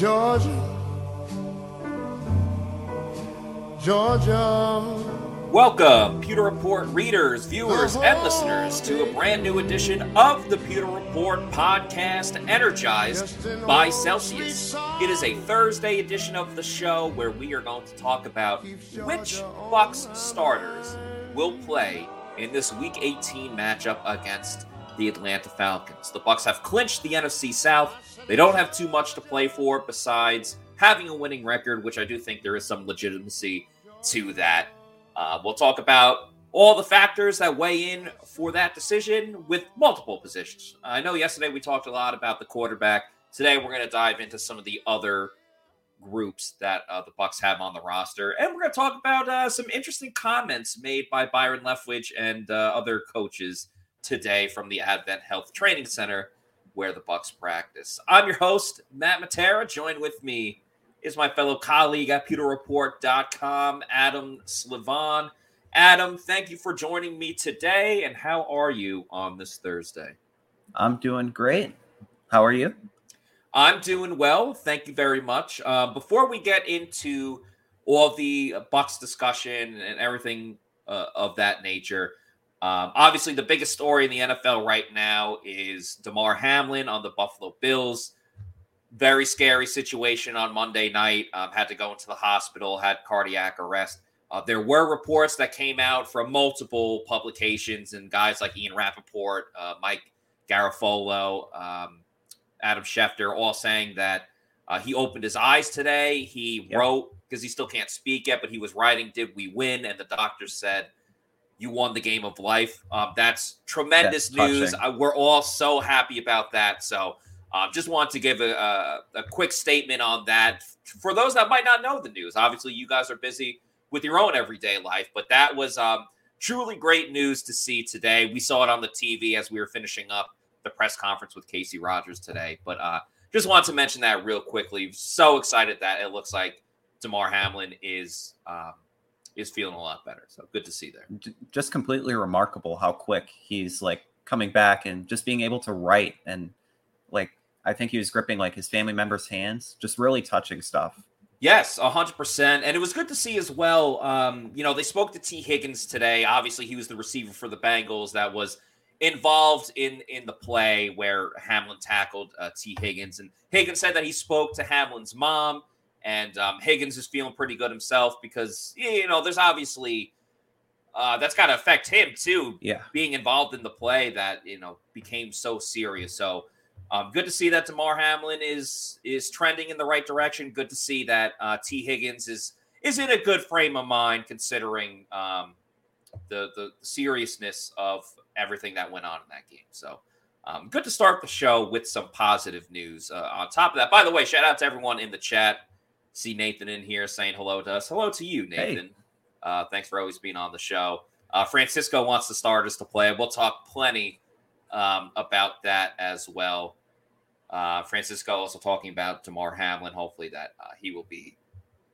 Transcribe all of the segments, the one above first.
Georgia, Georgia. Welcome, Pewter Report readers, viewers, and listeners, to a brand new edition of the Pewter Report podcast, energized by Celsius. It is a Thursday edition of the show where we are going to talk about which Bucks starters will play in this Week 18 matchup against the Atlanta Falcons. The Bucks have clinched the NFC South. They don't have too much to play for besides having a winning record, which I do think there is some legitimacy to that. Uh, we'll talk about all the factors that weigh in for that decision with multiple positions. I know yesterday we talked a lot about the quarterback. Today we're going to dive into some of the other groups that uh, the Bucks have on the roster, and we're going to talk about uh, some interesting comments made by Byron Leftwich and uh, other coaches today from the Advent Health Training Center where the Bucks practice. I'm your host Matt Matera. Joined with me is my fellow colleague at PewterReport.com, Adam Slivan. Adam, thank you for joining me today. And how are you on this Thursday? I'm doing great. How are you? I'm doing well. Thank you very much. Uh, before we get into all the Bucks discussion and everything uh, of that nature, um, obviously the biggest story in the NFL right now is Damar Hamlin on the Buffalo Bills very scary situation on Monday night. Um, had to go into the hospital, had cardiac arrest. Uh, there were reports that came out from multiple publications and guys like Ian Rapoport, uh, Mike Garafolo, um, Adam Schefter, all saying that uh, he opened his eyes today. He yep. wrote because he still can't speak yet, but he was writing, "Did we win?" And the doctor said, "You won the game of life." Um, that's tremendous that's news. we're all so happy about that. So um, just want to give a, a, a, quick statement on that for those that might not know the news. Obviously, you guys are busy with your own everyday life, but that was um, truly great news to see today. We saw it on the TV as we were finishing up the press conference with Casey Rogers today. But uh, just want to mention that real quickly. So excited that it looks like Damar Hamlin is um, is feeling a lot better. So good to see there. Just completely remarkable how quick he's like coming back and just being able to write and like I think he was gripping like his family members' hands, just really touching stuff. Yes, 100%. And it was good to see as well. Um, you know, they spoke to Tee Higgins today. Obviously, he was the receiver for the Bengals that was involved in in the play where Hamlin tackled uh, Tee Higgins. And Higgins said that he spoke to Hamlin's mom. And um, Higgins is feeling pretty good himself because, you know, there's obviously uh, that's got to affect him too. Yeah. Being involved in the play that, you know, became so serious. So, um, good to see that Damar Hamlin is is trending in the right direction. Good to see that uh, Tee Higgins is is in a good frame of mind considering um, the the seriousness of everything that went on in that game. So um, good to start the show with some positive news. Uh, on top of that, by the way, shout out to everyone in the chat. See Nathan in here saying hello to us. Hello to you, Nathan. Hey. Uh, thanks for always being on the show. Uh, Francisco wants the starters to play. We'll talk plenty um, about that as well. Uh, Francisco also talking about Damar Hamlin. Hopefully that uh, he will be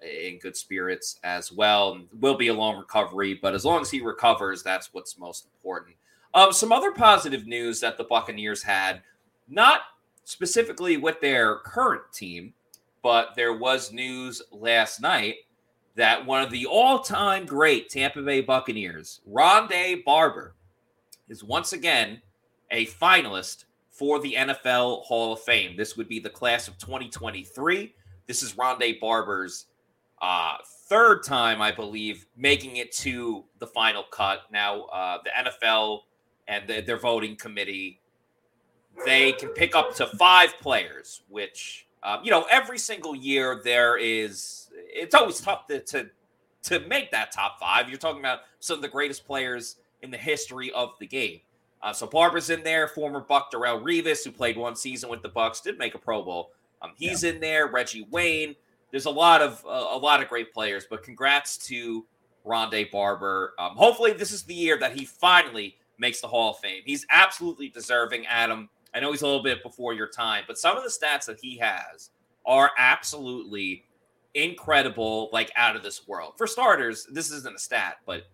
in good spirits as well. And will be a long recovery, but as long as he recovers, that's what's most important. Um, some other positive news that the Buccaneers had, not specifically with their current team, but there was news last night that one of the all-time great Tampa Bay Buccaneers, Rondé Barber, is once again a finalist for the NFL Hall of Fame. This would be the class of 2023. This is Rondé Barber's uh, third time, I believe, making it to the final cut. Now, uh, the NFL and the, their voting committee, they can pick up to five players, which, uh, you know, every single year there is, it's always tough to, to, to make that top five. You're talking about some of the greatest players in the history of the game. Uh, so Barber's in there, former Buck Darrelle Revis, who played one season with the Bucks, did make a Pro Bowl. Um, he's yeah. in there. Reggie Wayne. There's a lot of uh, a lot of great players, but congrats to Rondé Barber. Um, hopefully, this is the year that he finally makes the Hall of Fame. He's absolutely deserving, Adam. I know he's a little bit before your time, but some of the stats that he has are absolutely incredible, like out of this world. For starters, this isn't a stat, but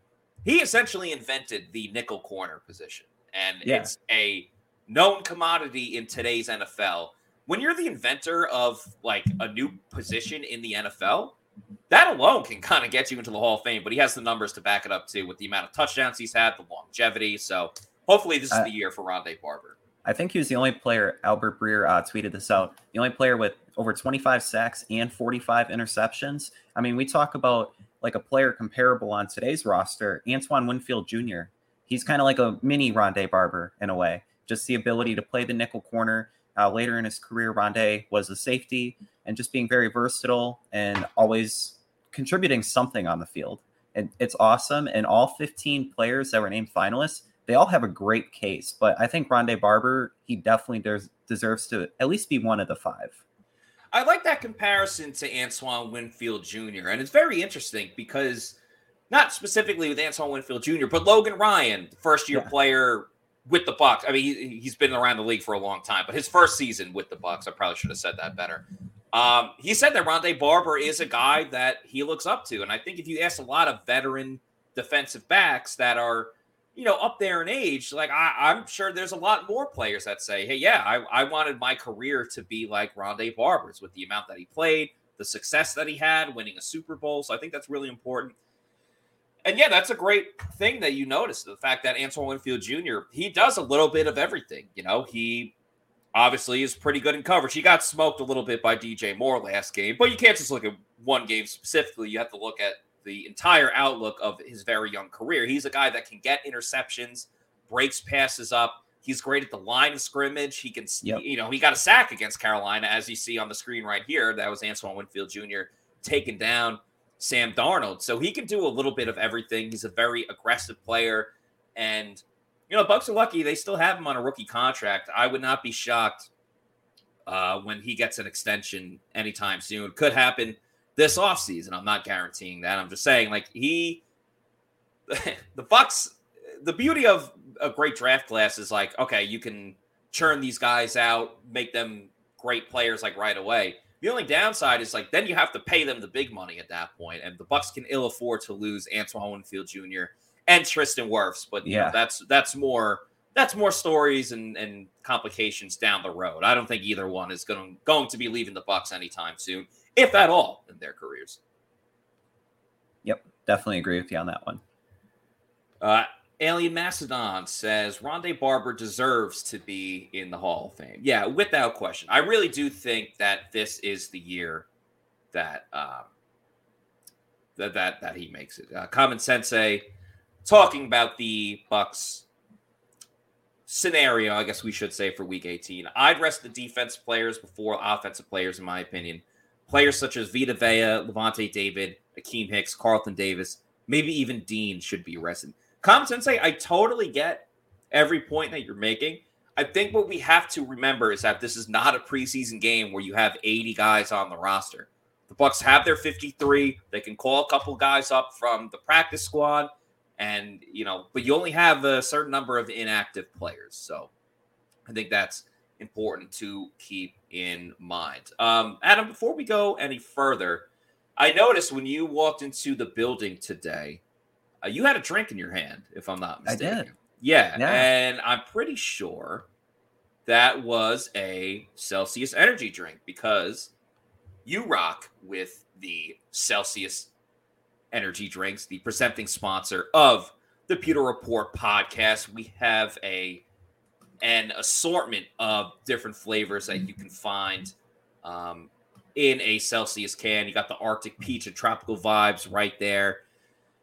he essentially invented the nickel corner position and yeah. it's a known commodity in today's NFL. when you're the inventor of like a new position in the NFL, that alone can kind of get you into the Hall of Fame. But he has the numbers to back it up too, with the amount of touchdowns he's had, the longevity. So hopefully, this is uh, the year for Rondé Barber. I think he was the only player. Albert Breer uh, tweeted this out. The only player with over 25 sacks and 45 interceptions. I mean, we talk about like a player comparable on today's roster, Antoine Winfield Jr. He's kind of like a mini Rondé Barber in a way. Just the ability to play the nickel corner. Uh, later in his career, Rondé was a safety and just being very versatile and always contributing something on the field. And it's awesome. And all 15 players that were named finalists, they all have a great case. But I think Rondé Barber, he definitely des- deserves to at least be one of the five. I like that comparison to Antoine Winfield Jr. And it's very interesting because not specifically with Antoine Winfield Jr., but Logan Ryan, first year yeah. player with the Bucks. I mean, he, he's been around the league for a long time, but his first season with the Bucks, I probably should have said that better. Um, he said that Rondé Barber is a guy that he looks up to, and I think if you ask a lot of veteran defensive backs that are, you know, up there in age, like I, am sure there's a lot more players that say, "Hey, yeah, I, I wanted my career to be like Rondé Barber's with the amount that he played, the success that he had, winning a Super Bowl." So I think that's really important. And yeah, that's a great thing that you noticed the fact that Antoine Winfield Jr. he does a little bit of everything. You know, he obviously is pretty good in coverage. He got smoked a little bit by DJ Moore last game, but you can't just look at one game specifically. You have to look at the entire outlook of his very young career. He's a guy that can get interceptions, breaks passes up. He's great at the line of scrimmage. He can, yep. you know, he got a sack against Carolina, as you see on the screen right here. That was Antoine Winfield Jr. taking down Sam Darnold. So he can do a little bit of everything. He's a very aggressive player. And you know, Bucks are lucky they still have him on a rookie contract. I would not be shocked uh, when he gets an extension anytime soon. Could happen this offseason. I'm not guaranteeing that. I'm just saying, like, he, the Bucks, the beauty of a great draft class is like, okay, you can churn these guys out, make them great players like right away. The only downside is like then you have to pay them the big money at that point, and the Bucks can ill afford to lose Antoine Winfield Jr and Tristan Wirfs, but yeah, know, that's that's more that's more stories and, and complications down the road. I don't think either one is going going to be leaving the Bucks anytime soon, if at all, in their careers. Yep, definitely agree with you on that one. Uh, Alien Macedon says Rondé Barber deserves to be in the Hall of Fame. Yeah, without question. I really do think that this is the year that um, that that that he makes it. Uh, Common Sensei talking about the Bucks scenario, I guess we should say for Week 18. I'd rest the defense players before offensive players, in my opinion. Players such as Vita Vea, Lavonte David, Akiem Hicks, Carlton Davis, maybe even Dean should be arrested. Common Sensei, I totally get every point that you're making. I think what we have to remember is that this is not a preseason game where you have 80 guys on the roster. The Bucks have their 53. They can call a couple guys up from the practice squad and you know, but you only have a certain number of inactive players, so I think that's important to keep in mind. Um, Adam, before we go any further, I noticed when you walked into the building today, uh, you had a drink in your hand, if I'm not mistaken. I did. Yeah, yeah, and I'm pretty sure that was a Celsius energy drink because you rock with the Celsius energy drinks, the presenting sponsor of the Pewter Report podcast. We have a an assortment of different flavors that you can find um, in a Celsius can. You got the Arctic peach and tropical vibes right there.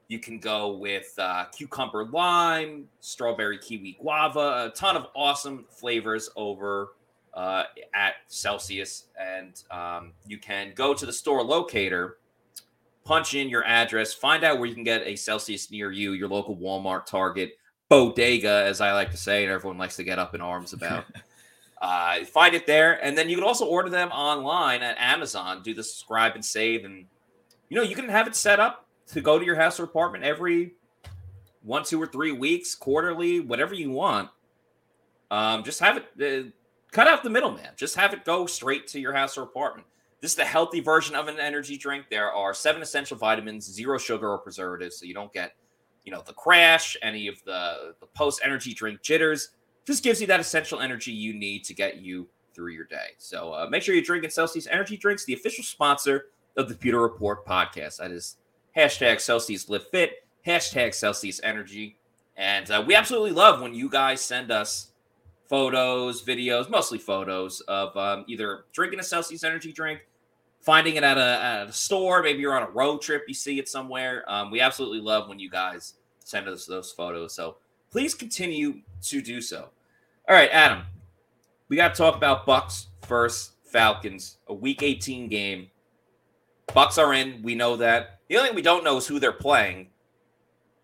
You can go with uh, cucumber lime, strawberry kiwi guava, a ton of awesome flavors over uh, at Celsius. And um, you can go to the store locator punch in your address, find out where you can get a Celsius near you, your local Walmart, Target, bodega, as I like to say, and everyone likes to get up in arms about. uh, find it there, and then you can also order them online at Amazon. Do the subscribe and save, and you know you can have it set up to go to your house or apartment every one, two, or three weeks, quarterly, whatever you want. Um, just have it. Uh, cut out the middleman. Just have it go straight to your house or apartment. This is the healthy version of an energy drink. There are seven essential vitamins, zero sugar or preservatives, so you don't get, you know, the crash, any of the the post energy drink jitters. Just gives you that essential energy you need to get you through your day. So uh, make sure you're drinking Celsius Energy Drinks, the official sponsor of the Pewter Report podcast. That is hashtag Celsius Live Fit, hashtag Celsius Energy. And uh, we absolutely love when you guys send us photos, videos, mostly photos of um, either drinking a Celsius Energy drink, finding it at a, at a, store. Maybe you're on a road trip, you see it somewhere. Um, we absolutely love when you guys send us those photos. So please continue to do so. All right, Adam, we got to talk about Bucks first, Falcons, a Week 18 game. Bucks are in. We know that. The only thing we don't know is who they're playing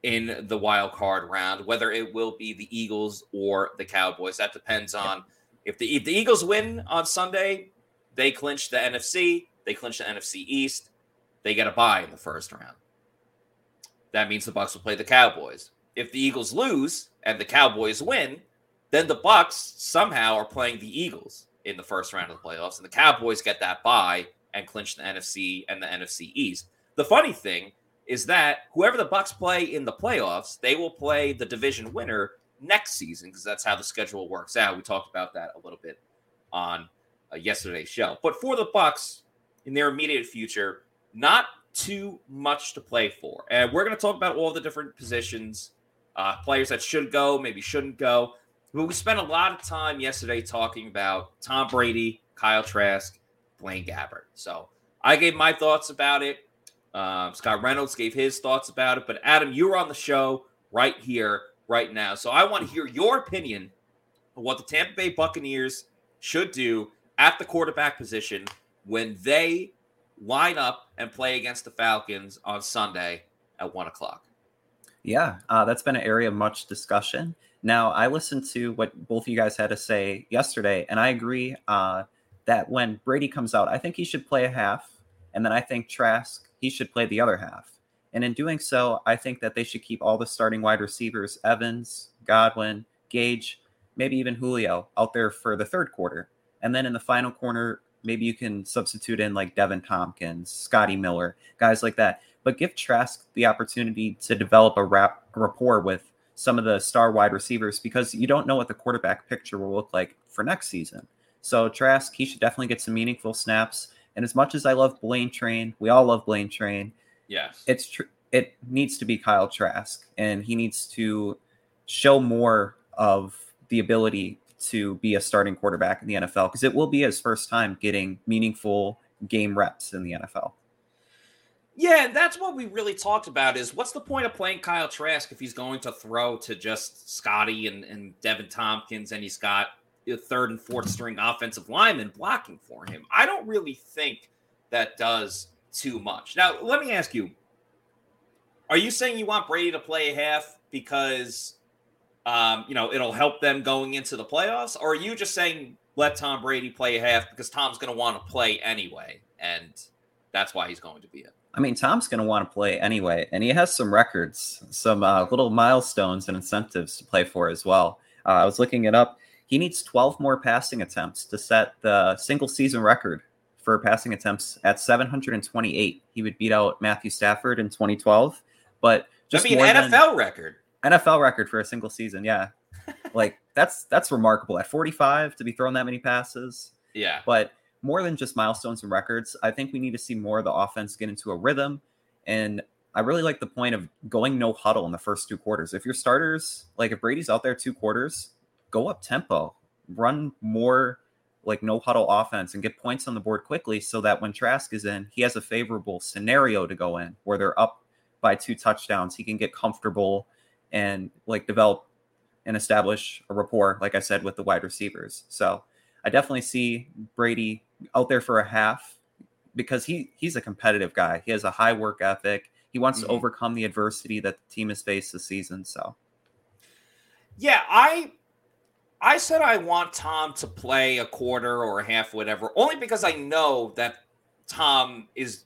in the wild card round, whether it will be the Eagles or the Cowboys. That depends on if the if the Eagles win on Sunday, they clinch the NFC, they clinch the NFC East, they get a bye in the first round. That means the Bucks will play the Cowboys. If the Eagles lose and the Cowboys win, then the Bucks somehow are playing the Eagles in the first round of the playoffs, and the Cowboys get that bye and clinch the NFC and the NFC East. The funny thing is that whoever the Bucks play in the playoffs, they will play the division winner next season because that's how the schedule works out. We talked about that a little bit on uh, yesterday's show. But for the Bucks in their immediate future, not too much to play for. And we're going to talk about all the different positions, uh, players that should go, maybe shouldn't go. But we spent a lot of time yesterday talking about Tom Brady, Kyle Trask, Blaine Gabbert. So I gave my thoughts about it. Um, Scott Reynolds gave his thoughts about it. But Adam, you're on the show right here, right now. So I want to hear your opinion of what the Tampa Bay Buccaneers should do at the quarterback position when they line up and play against the Falcons on Sunday at one o'clock. Yeah, uh, that's been an area of much discussion. Now, I listened to what both of you guys had to say yesterday, and I agree uh, that when Brady comes out, I think he should play a half, and then I think Trask he should play the other half. And in doing so, I think that they should keep all the starting wide receivers, Evans, Godwin, Gage, maybe even Julio, out there for the third quarter. And then in the final corner, maybe you can substitute in like Deven Thompkins, Scotty Miller, guys like that. But give Trask the opportunity to develop a rap rapport with some of the star wide receivers because you don't know what the quarterback picture will look like for next season. So Trask, he should definitely get some meaningful snaps. And as much as I love Blaine Train, we all love Blaine Train. Yes, it's true. It needs to be Kyle Trask, and he needs to show more of the ability to be a starting quarterback in the NFL because it will be his first time getting meaningful game reps in the NFL. Yeah, that's what we really talked about is what's the point of playing Kyle Trask if he's going to throw to just Scotty and, and Deven Thompkins and he's got third and fourth string offensive lineman blocking for him. I don't really think that does too much. Now, let me ask you are you saying you want Brady to play a half because um, you know it'll help them going into the playoffs, or are you just saying let Tom Brady play a half because Tom's going to want to play anyway, and that's why he's going to be it? I mean, Tom's going to want to play anyway, and he has some records, some uh, little milestones and incentives to play for as well. Uh, I was looking it up. He needs 12 more passing attempts to set the single season record for passing attempts at 728. He would beat out Matthew Stafford in 2012, but just I mean NFL record. NFL record for a single season, yeah. like that's that's remarkable at 45 to be throwing that many passes. Yeah. But more than just milestones and records, I think we need to see more of the offense get into a rhythm and I really like the point of going no huddle in the first two quarters. If your starters, like if Brady's out there two quarters, go up tempo, run more like no huddle offense and get points on the board quickly so that when Trask is in, he has a favorable scenario to go in where they're up by two touchdowns. He can get comfortable and like develop and establish a rapport, like I said, with the wide receivers. So I definitely see Brady out there for a half because he he's a competitive guy. He has a high work ethic. He wants mm-hmm. to overcome the adversity that the team has faced this season. So yeah, I I said I want Tom to play a quarter or a half, whatever, only because I know that Tom is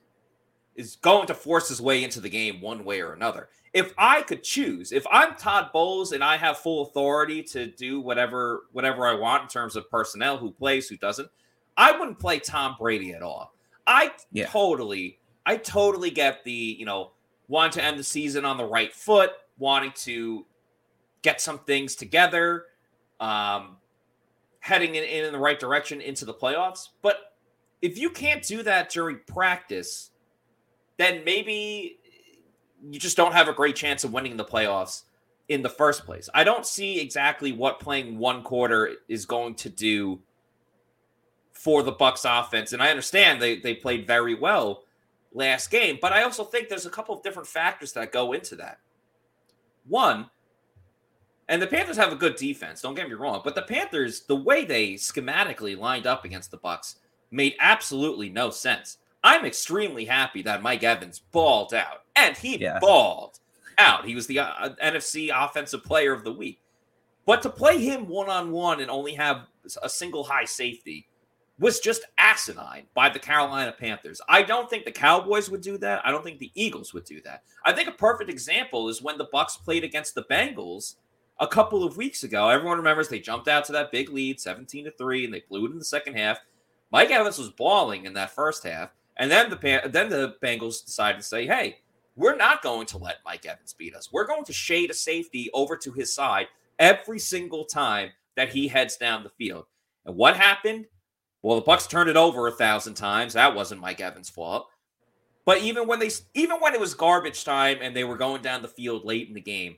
is going to force his way into the game one way or another. If I could choose, if I'm Todd Bowles and I have full authority to do whatever whatever I want in terms of personnel, who plays, who doesn't, I wouldn't play Tom Brady at all. I yeah. totally, I totally get the you know wanting to end the season on the right foot, wanting to get some things together um, heading in, in the right direction into the playoffs. But if you can't do that during practice, then maybe you just don't have a great chance of winning the playoffs in the first place. I don't see exactly what playing one quarter is going to do for the Bucks offense. And I understand they, they played very well last game, but I also think there's a couple of different factors that go into that. One, and the Panthers have a good defense, don't get me wrong, but the Panthers, the way they schematically lined up against the Bucks made absolutely no sense. I'm extremely happy that Mike Evans balled out, and he yeah. balled out. He was the uh, NFC Offensive Player of the Week. But to play him one on one and only have a single high safety was just asinine by the Carolina Panthers. I don't think the Cowboys would do that. I don't think the Eagles would do that. I think a perfect example is when the Bucks played against the Bengals a couple of weeks ago. Everyone remembers they jumped out to that big lead, 17 to 3, and they blew it in the second half. Mike Evans was balling in that first half. And then the then the Bengals decided to say, "Hey, we're not going to let Mike Evans beat us. We're going to shade a safety over to his side every single time that he heads down the field." And what happened? Well, the Bucks turned it over a thousand times. That wasn't Mike Evans' fault. But even when they even when it was garbage time and they were going down the field late in the game,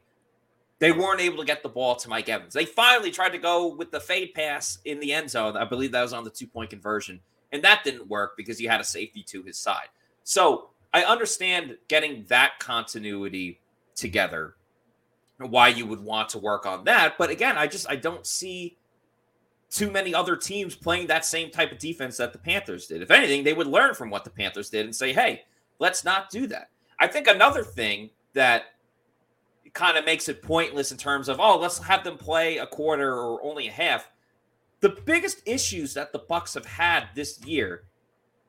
they weren't able to get the ball to Mike Evans. They finally tried to go with the fade pass in the end zone. I believe that was on the two point conversion. And that didn't work because he had a safety to his side. So I understand getting that continuity together, why you would want to work on that. But again, I just I don't see too many other teams playing that same type of defense that the Panthers did. If anything, they would learn from what the Panthers did and say, hey, let's not do that. I think another thing that kind of makes it pointless in terms of, oh, let's have them play a quarter or only a half the biggest issues that the Bucks have had this year,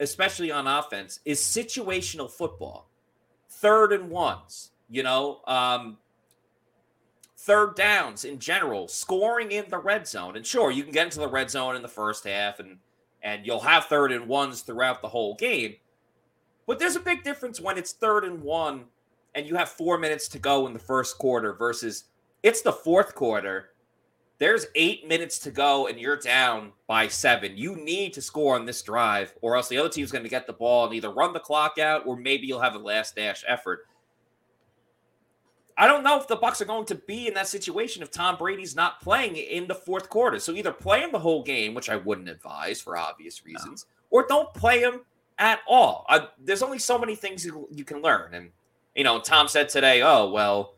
especially on offense, is situational football. Third and ones, you know, um, third downs in general, scoring in the red zone. And sure, you can get into the red zone in the first half and and you'll have third and ones throughout the whole game. But there's a big difference when it's third and one and you have four minutes to go in the first quarter versus it's the fourth quarter there's eight minutes to go and you're down by seven. You need to score on this drive, or else the other team's going to get the ball and either run the clock out, or maybe you'll have a last dash effort. I don't know if the Bucks are going to be in that situation if Tom Brady's not playing in the fourth quarter. So either play him the whole game, which I wouldn't advise for obvious reasons, no. or don't play him at all. Uh, there's only so many things you, you can learn. And you know, Tom said today, "Oh well,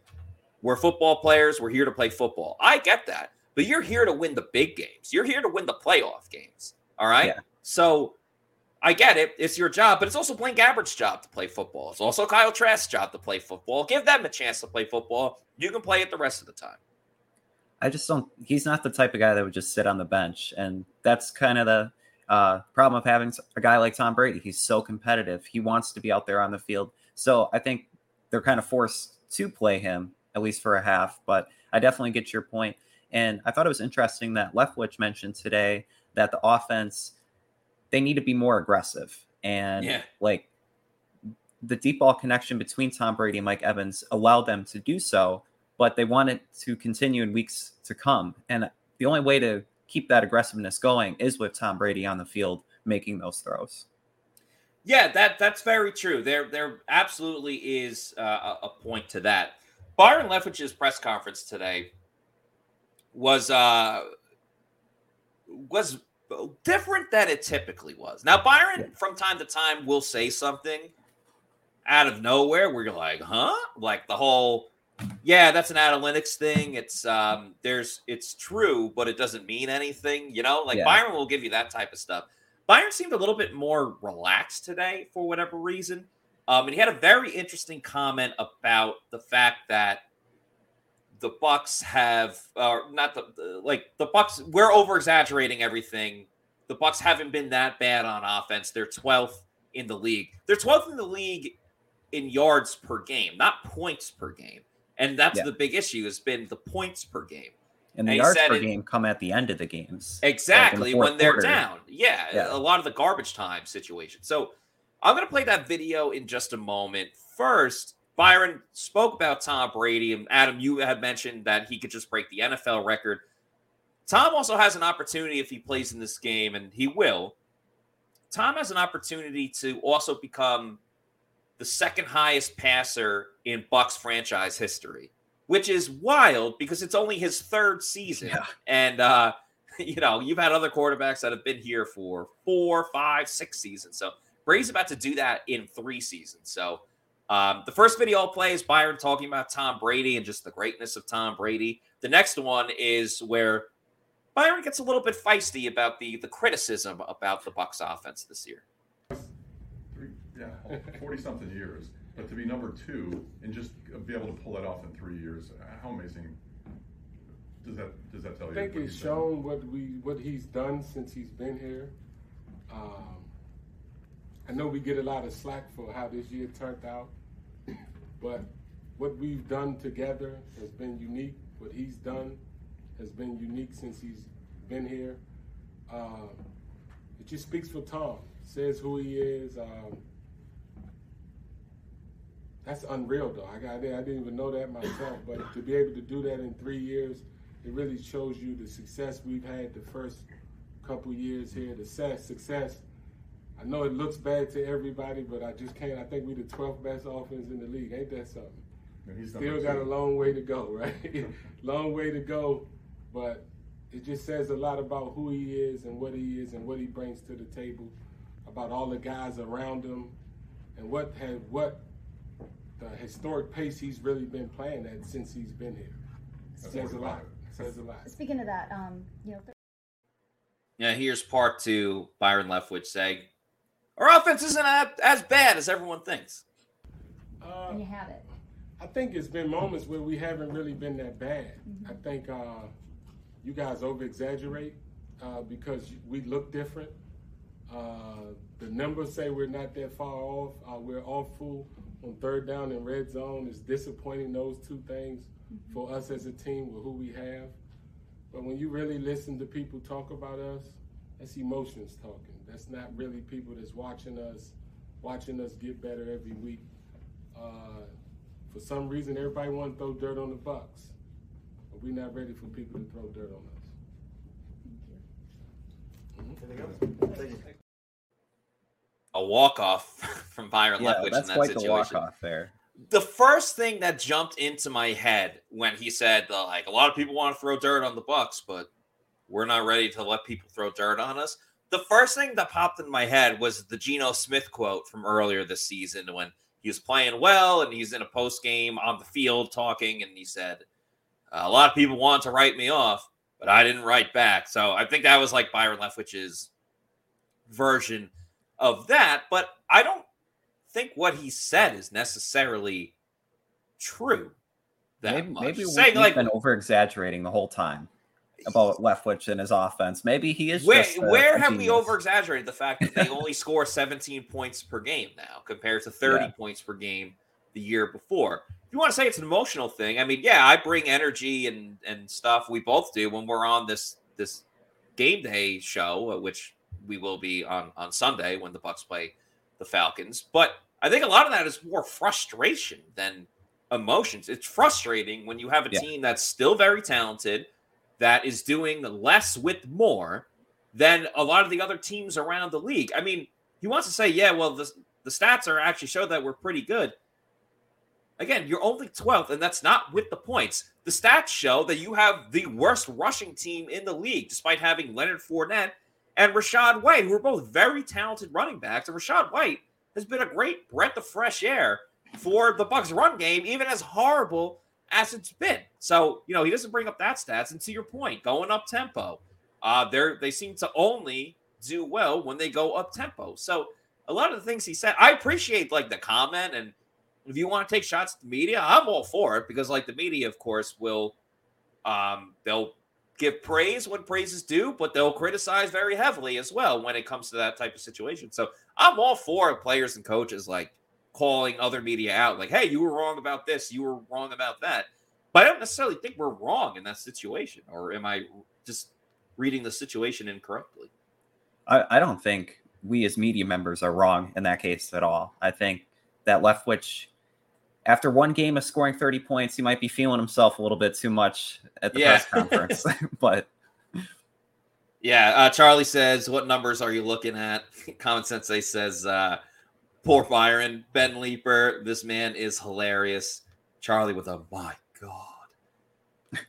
we're football players. We're here to play football." I get that but you're here to win the big games. You're here to win the playoff games. All right. Yeah. So I get it. It's your job, but it's also Blaine Gabbert's job to play football. It's also Kyle Trask's job to play football. Give them a chance to play football. You can play it the rest of the time. I just don't. He's not the type of guy that would just sit on the bench, and that's kind of the uh, problem of having a guy like Tom Brady. He's so competitive. He wants to be out there on the field. So I think they're kind of forced to play him at least for a half. But I definitely get your point. And I thought it was interesting that Leftwich mentioned today that the offense they need to be more aggressive and yeah. like the deep ball connection between Tom Brady and Mike Evans allowed them to do so, but they wanted to continue in weeks to come. And the only way to keep that aggressiveness going is with Tom Brady on the field making those throws. Yeah, that that's very true. There there absolutely is uh, a point to that. Byron Leftwich's press conference today was uh was different than it typically was. Now Byron from time to time will say something out of nowhere where you're like, "Huh?" Like the whole yeah, that's an analytics thing. It's um there's it's true, but it doesn't mean anything, you know? Like yeah. Byron will give you that type of stuff. Byron seemed a little bit more relaxed today for whatever reason. Um, and he had a very interesting comment about the fact that the Bucks have, uh, not the like the Bucks. We're over exaggerating everything. The Bucks haven't been that bad on offense. They're 12th in the league. They're 12th in the league in yards per game, not points per game. And that's yeah. the big issue has been the points per game. And the and yards per it, game come at the end of the games. Exactly, like the when they're quarter. down. Yeah, yeah, a lot of the garbage time situation. So I'm going to play that video in just a moment. First, Byron spoke about Tom Brady, and Adam, you had mentioned that he could just break the NFL record. Tom also has an opportunity if he plays in this game, and he will. Tom has an opportunity to also become the second highest passer in Bucks franchise history, which is wild because it's only his third season. Yeah. And uh, you know, you've had other quarterbacks that have been here for four, five, six seasons. So Brady's about to do that in three seasons. So um, the first video I'll play is Byron talking about Tom Brady and just the greatness of Tom Brady. The next one is where Byron gets a little bit feisty about the the criticism about the Bucks offense this year. Yeah, forty something years, but to be number two and just be able to pull that off in three years, how amazing does that does that tell you? I think it's shown what we what he's done since he's been here. Um, I know we get a lot of slack for how this year turned out, but what we've done together has been unique. What he's done has been unique since he's been here. Uh, it just speaks for Tom. Says who he is. Um, that's unreal, though. I got I didn't even know that myself, but to be able to do that in three years, it really shows you the success we've had the first couple years here. The success. I know it looks bad to everybody, but I just can't. I think we're the 12th best offense in the league. Ain't that something? Still got a long way to go, right? long way to go, but it just says a lot about who he is and what he is and what he brings to the table, about all the guys around him, and what had what the historic pace he's really been playing at since he's been here. It says a lot. Says a lot. Speaking of that, um, you know. Yeah, here's part two. Byron Leftwich saying, "Our offense isn't as bad as everyone thinks." Uh, and you have it. I think it's been moments where we haven't really been that bad. Mm-hmm. I think uh, you guys over exaggerate uh, because we look different. Uh, the numbers say we're not that far off. Uh, we're awful on third down and red zone. It's disappointing those two things mm-hmm. for us as a team with who we have. But when you really listen to people talk about us, that's emotions talking. That's not really people that's watching us, watching us get better every week. Uh, for some reason, everybody want to throw dirt on the Bucks, but we're not ready for people to throw dirt on us. A walk off from Byron yeah, Leftwich that's in that quite situation. the walk off there. The first thing that jumped into my head when he said, uh, like, a lot of people want to throw dirt on the Bucks, but we're not ready to let people throw dirt on us. The first thing that popped in my head was the Geno Smith quote from earlier this season when he was playing well and he's in a post game on the field talking, and he said, uh, "A lot of people want to write me off, but I didn't write back." So I think that was like Byron Leftwich's version of that. But I don't think what he said is necessarily true. That maybe, much. maybe we've like, been over exaggerating the whole time about Leftwich and his offense. Maybe he is. Where, just, where have we over exaggerated the fact that they only score 17 points per game now compared to 30 yeah. points per game the year before? If you want to say it's an emotional thing, I mean, yeah, I bring energy and and stuff. We both do when we're on this this game day show, uh, which we will be on on Sunday when the Bucks play the Falcons. But I think a lot of that is more frustration than emotions. It's frustrating when you have a yeah. team that's still very talented that is doing less with more than a lot of the other teams around the league. I mean, he wants to say, yeah, well, the, the stats are actually show that we're pretty good. Again, you're only 12th, and that's not with the points. The stats show that you have the worst rushing team in the league, despite having Leonard Fournette and Rachaad White, who are both very talented running backs. And Rachaad White has been a great breath of fresh air for the Bucks run game, even as horrible as it's been. So, you know, he doesn't bring up that stats. And to your point, going up tempo, uh, they're they seem to only do well when they go up tempo. So a lot of the things he said, I appreciate like the comment. And if you want to take shots at the media, I'm all for it because like the media, of course, will um they'll give praise when praise is due, but they'll criticize very heavily as well when it comes to that type of situation. So I'm all for players and coaches like calling other media out, like, hey, you were wrong about this, you were wrong about that. But I don't necessarily think we're wrong in that situation, or am I just reading the situation incorrectly? I, I don't think we as media members are wrong in that case at all. I think that Leftwich, after one game of scoring 30 points, he might be feeling himself a little bit too much at the yeah. press conference. but Yeah, uh, Charlie says, "What numbers are you looking at?" Common Sensei says, uh, "Poor Byron, Ben Leeper. This man is hilarious." Charlie with a my god.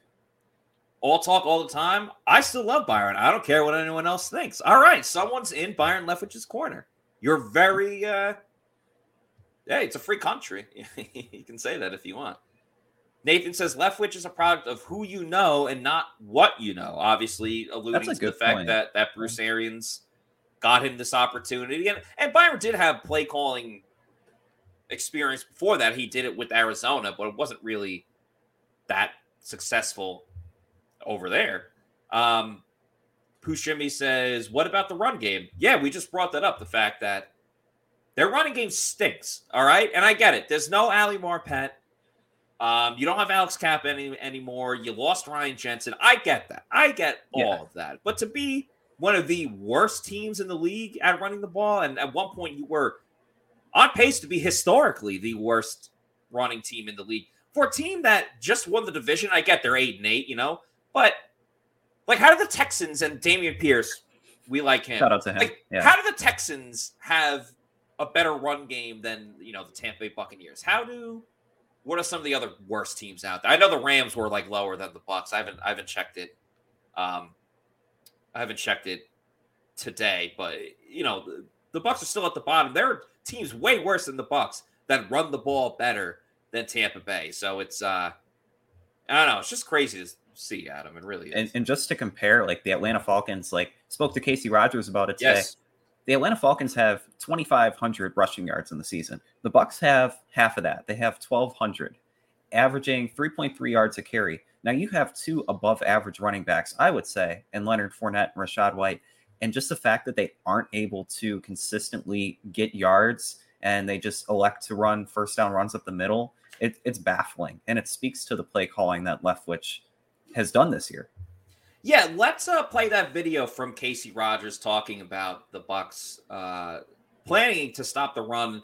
all talk all the time. I still love Byron. I don't care what anyone else thinks. All right, someone's in Byron Leftwich's corner. You're very, uh, yeah, it's a free country. you can say that if you want. Nathan says Leftwich is a product of who you know and not what you know. Obviously, alluding to the fact point. that that Bruce Arians got him this opportunity, and and Byron did have play calling experience before that. He did it with Arizona, but it wasn't really that successful over there. Um, Pushimi says, "What about the run game?" Yeah, we just brought that up. The fact that their running game stinks. All right, and I get it. There's no Ali Marpet. Um, you don't have Alex Cappa any anymore. You lost Ryan Jensen. I get that. I get all yeah. of that. But to be one of the worst teams in the league at running the ball, and at one point you were on pace to be historically the worst running team in the league for a team that just won the division. I get they're eight and eight, you know, but like, how do the Texans and Dameon Pierce? We like him. Shout out to him. Like, yeah. How do the Texans have a better run game than you know the Tampa Bay Buccaneers? How do what are some of the other worst teams out there? I know the Rams were like lower than the Bucks. I haven't I haven't checked it. Um, I haven't checked it today, but you know the, the Bucks are still at the bottom. There are teams way worse than the Bucks that run the ball better than Tampa Bay. So it's uh, I don't know. It's just crazy to see, Adam. It really is. And, and just to compare, like the Atlanta Falcons, like spoke to Casey Rogers about it today. Yes the Atlanta Falcons have 2,500 rushing yards in the season. The Bucks have half of that. They have 1,200, averaging 3.3 yards a carry. Now you have two above average running backs, I would say, and Leonard Fournette and Rachaad White. And just the fact that they aren't able to consistently get yards and they just elect to run first down runs up the middle, it, it's baffling. And it speaks to the play calling that Leftwich has done this year. Yeah, let's uh, play that video from Casey Rogers talking about the Bucks uh, planning to stop the run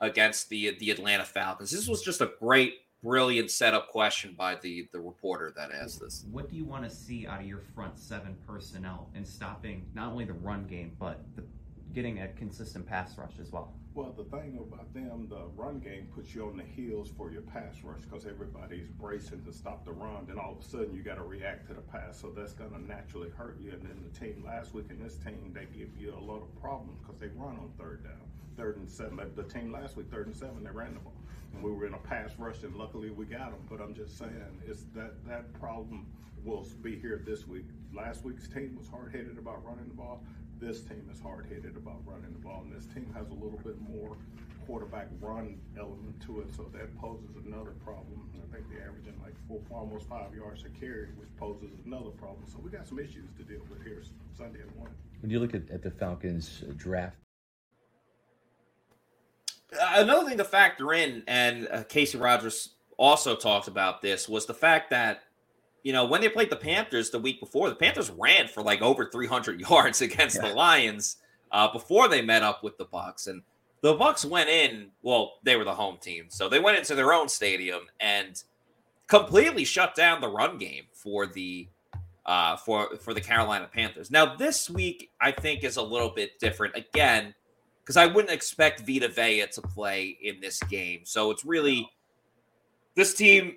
against the the Atlanta Falcons. This was just a great, brilliant setup question by the the reporter that asked this. What do you want to see out of your front seven personnel in stopping not only the run game but the, getting a consistent pass rush as well? Well, the thing about them, the run game puts you on the heels for your pass rush because everybody's bracing to stop the run. Then all of a sudden, you got to react to the pass, so that's going to naturally hurt you. And then the team last week and this team, they give you a lot of problems because they run on third down, third and seven. The team last week, third and seven, they ran the ball, and we were in a pass rush, and luckily we got them. But I'm just saying, it's that that problem will be here this week. Last week's team was hard headed about running the ball this team is hard headed about running the ball, and this team has a little bit more quarterback run element to it, so that poses another problem. I think they're averaging like four, almost five yards a carry, which poses another problem. So we got some issues to deal with here Sunday at one. When you look at, at the Falcons draft, another thing to factor in, and uh, Casey Rogers also talked about this, was the fact that you know, when they played the Panthers the week before, the Panthers ran for like over 300 yards against yeah. the Lions uh, before they met up with the Bucks, and the Bucks went in. Well, they were the home team, so they went into their own stadium and completely shut down the run game for the uh, for for the Carolina Panthers. Now, this week I think is a little bit different again because I wouldn't expect Vita Vea to play in this game, so it's really this team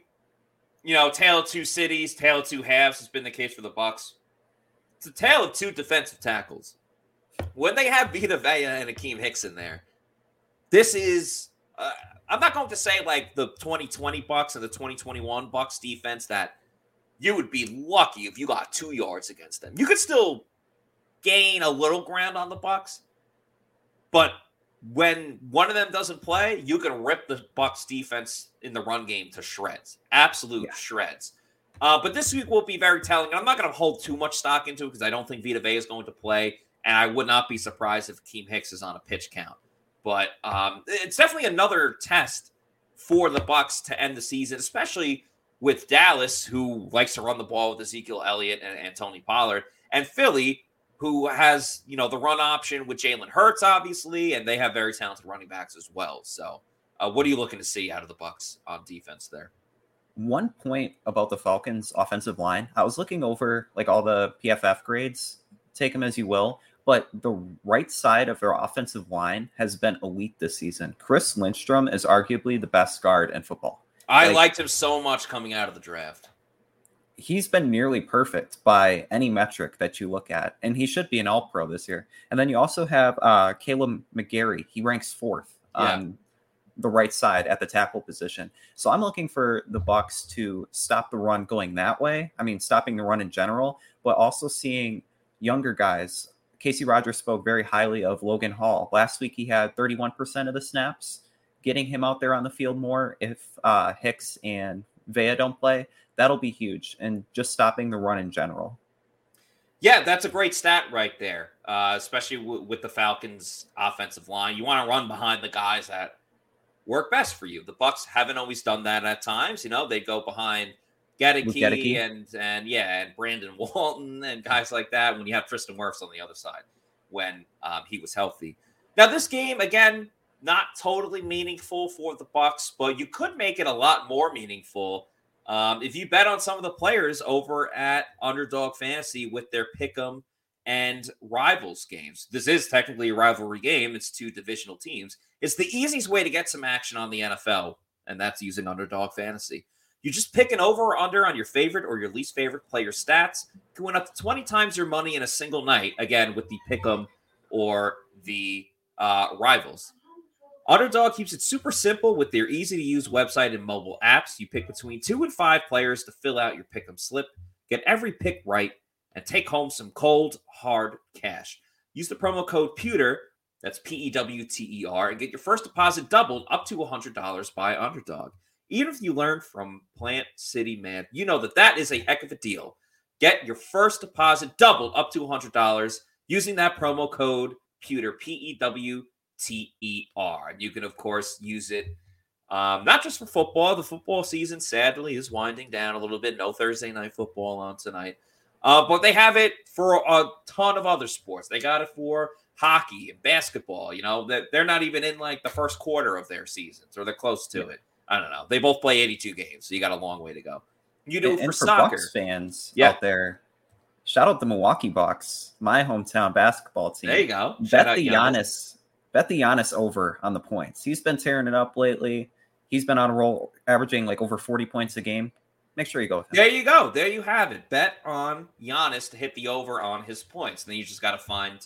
you know, tale of two cities, tale of two halves has been the case for the Bucks. It's a tale of two defensive tackles. When they have Vita Vea and Akiem Hicks in there, this is uh, I'm not going to say like the 2020 Bucks and the 2021 Bucks defense that you would be lucky if you got two yards against them. You could still gain a little ground on the Bucks, but when one of them doesn't play, you can rip the Bucks defense in the run game to shreds, absolute yeah. shreds. Uh, but this week will be very telling. I'm not going to hold too much stock into it because I don't think Vita Vea is going to play, and I would not be surprised if Keem Hicks is on a pitch count. But um, it's definitely another test for the Bucks to end the season, especially with Dallas, who likes to run the ball with Ezekiel Elliott and, and Tony Pollard, and Philly, who has you know the run option with Jalen Hurts, obviously, and they have very talented running backs as well. So, uh, what are you looking to see out of the Bucks on defense there? One point about the Falcons' offensive line, I was looking over like all the PFF grades take them as you will, but the right side of their offensive line has been elite this season. Chris Lindstrom is arguably the best guard in football. I Like- liked him so much coming out of the draft. He's been nearly perfect by any metric that you look at, and he should be an All Pro this year. And then you also have uh, Kaleb McGary. He ranks fourth Yeah. on the right side at the tackle position. So I'm looking for the Bucks to stop the run going that way. I mean, stopping the run in general, but also seeing younger guys. Kacy Rodgers spoke very highly of Logan Hall. Last week he had 31% of the snaps. Getting him out there on the field more if uh, Hicks and Vea don't play, that'll be huge. And just stopping the run in general. Yeah, that's a great stat right there, uh, especially w- with the Falcons' offensive line. You want to run behind the guys that work best for you. The Bucks haven't always done that at times. You know, they go behind Goedeke, and and yeah, and Brandon Walton and guys like that. When you have Tristan Wirfs on the other side, when um, he was healthy. Now this game again, not totally meaningful for the Bucks, but you could make it a lot more meaningful um, if you bet on some of the players over at Underdog Fantasy with their pick'em and rivals games. This is technically a rivalry game. It's two divisional teams. It's the easiest way to get some action on the NFL, and that's using Underdog Fantasy. You just pick an over or under on your favorite or your least favorite player stats. Can win up to 20 times your money in a single night, again, with the pick'em or the uh, rivals. Underdog keeps it super simple with their easy to use website and mobile apps. You pick between two and five players to fill out your pick'em slip, get every pick right, and take home some cold, hard cash. Use the promo code PEWTER, that's P E W T E R, and get your first deposit doubled up to $100 by Underdog. Even if you learn from Plant City Man, you know that that is a heck of a deal. Get your first deposit doubled up to $100 using that promo code PEWTER, P E W T E R. And you can, of course, use it um, not just for football. The football season, sadly, is winding down a little bit. No Thursday night football on tonight. Uh, but they have it for a ton of other sports. They got it for hockey and basketball. You know, that they're not even in like the first quarter of their seasons, or they're close to it. I don't know. They both play 82 games, so you got a long way to go. You do and, for, and for soccer. Bucks fans Yeah. out there, shout out the Milwaukee Bucks, my hometown basketball team. There you go. Shout Bet the Giannis. Bet the Giannis over on the points. He's been tearing it up lately. He's been on a roll, averaging like over 40 points a game. Make sure you go. There you go. There you have it. Bet on Giannis to hit the over on his points. And then you just got to find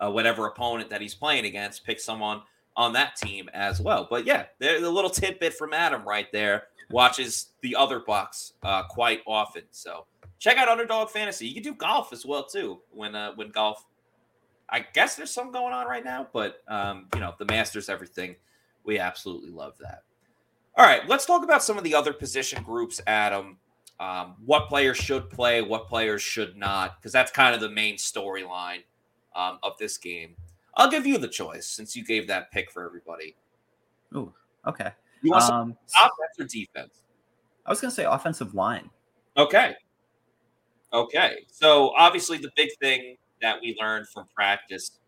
uh, whatever opponent that he's playing against, pick someone on that team as well. But yeah, there's a little tidbit from Adam right there. Watches the other Bucks uh, quite often. So check out Underdog Fantasy. You can do golf as well too. When uh, when golf, I guess there's some going on right now, but um, you know the Masters, everything. We absolutely love that. All right, let's talk about some of the other position groups, Adam. Um, what players should play, what players should not, because that's kind of the main storyline um, of this game. I'll give you the choice since you gave that pick for everybody. Ooh, okay. You want Um, offense or defense? I was going to say offensive line. Okay. Okay. So obviously the big thing that we learned from practice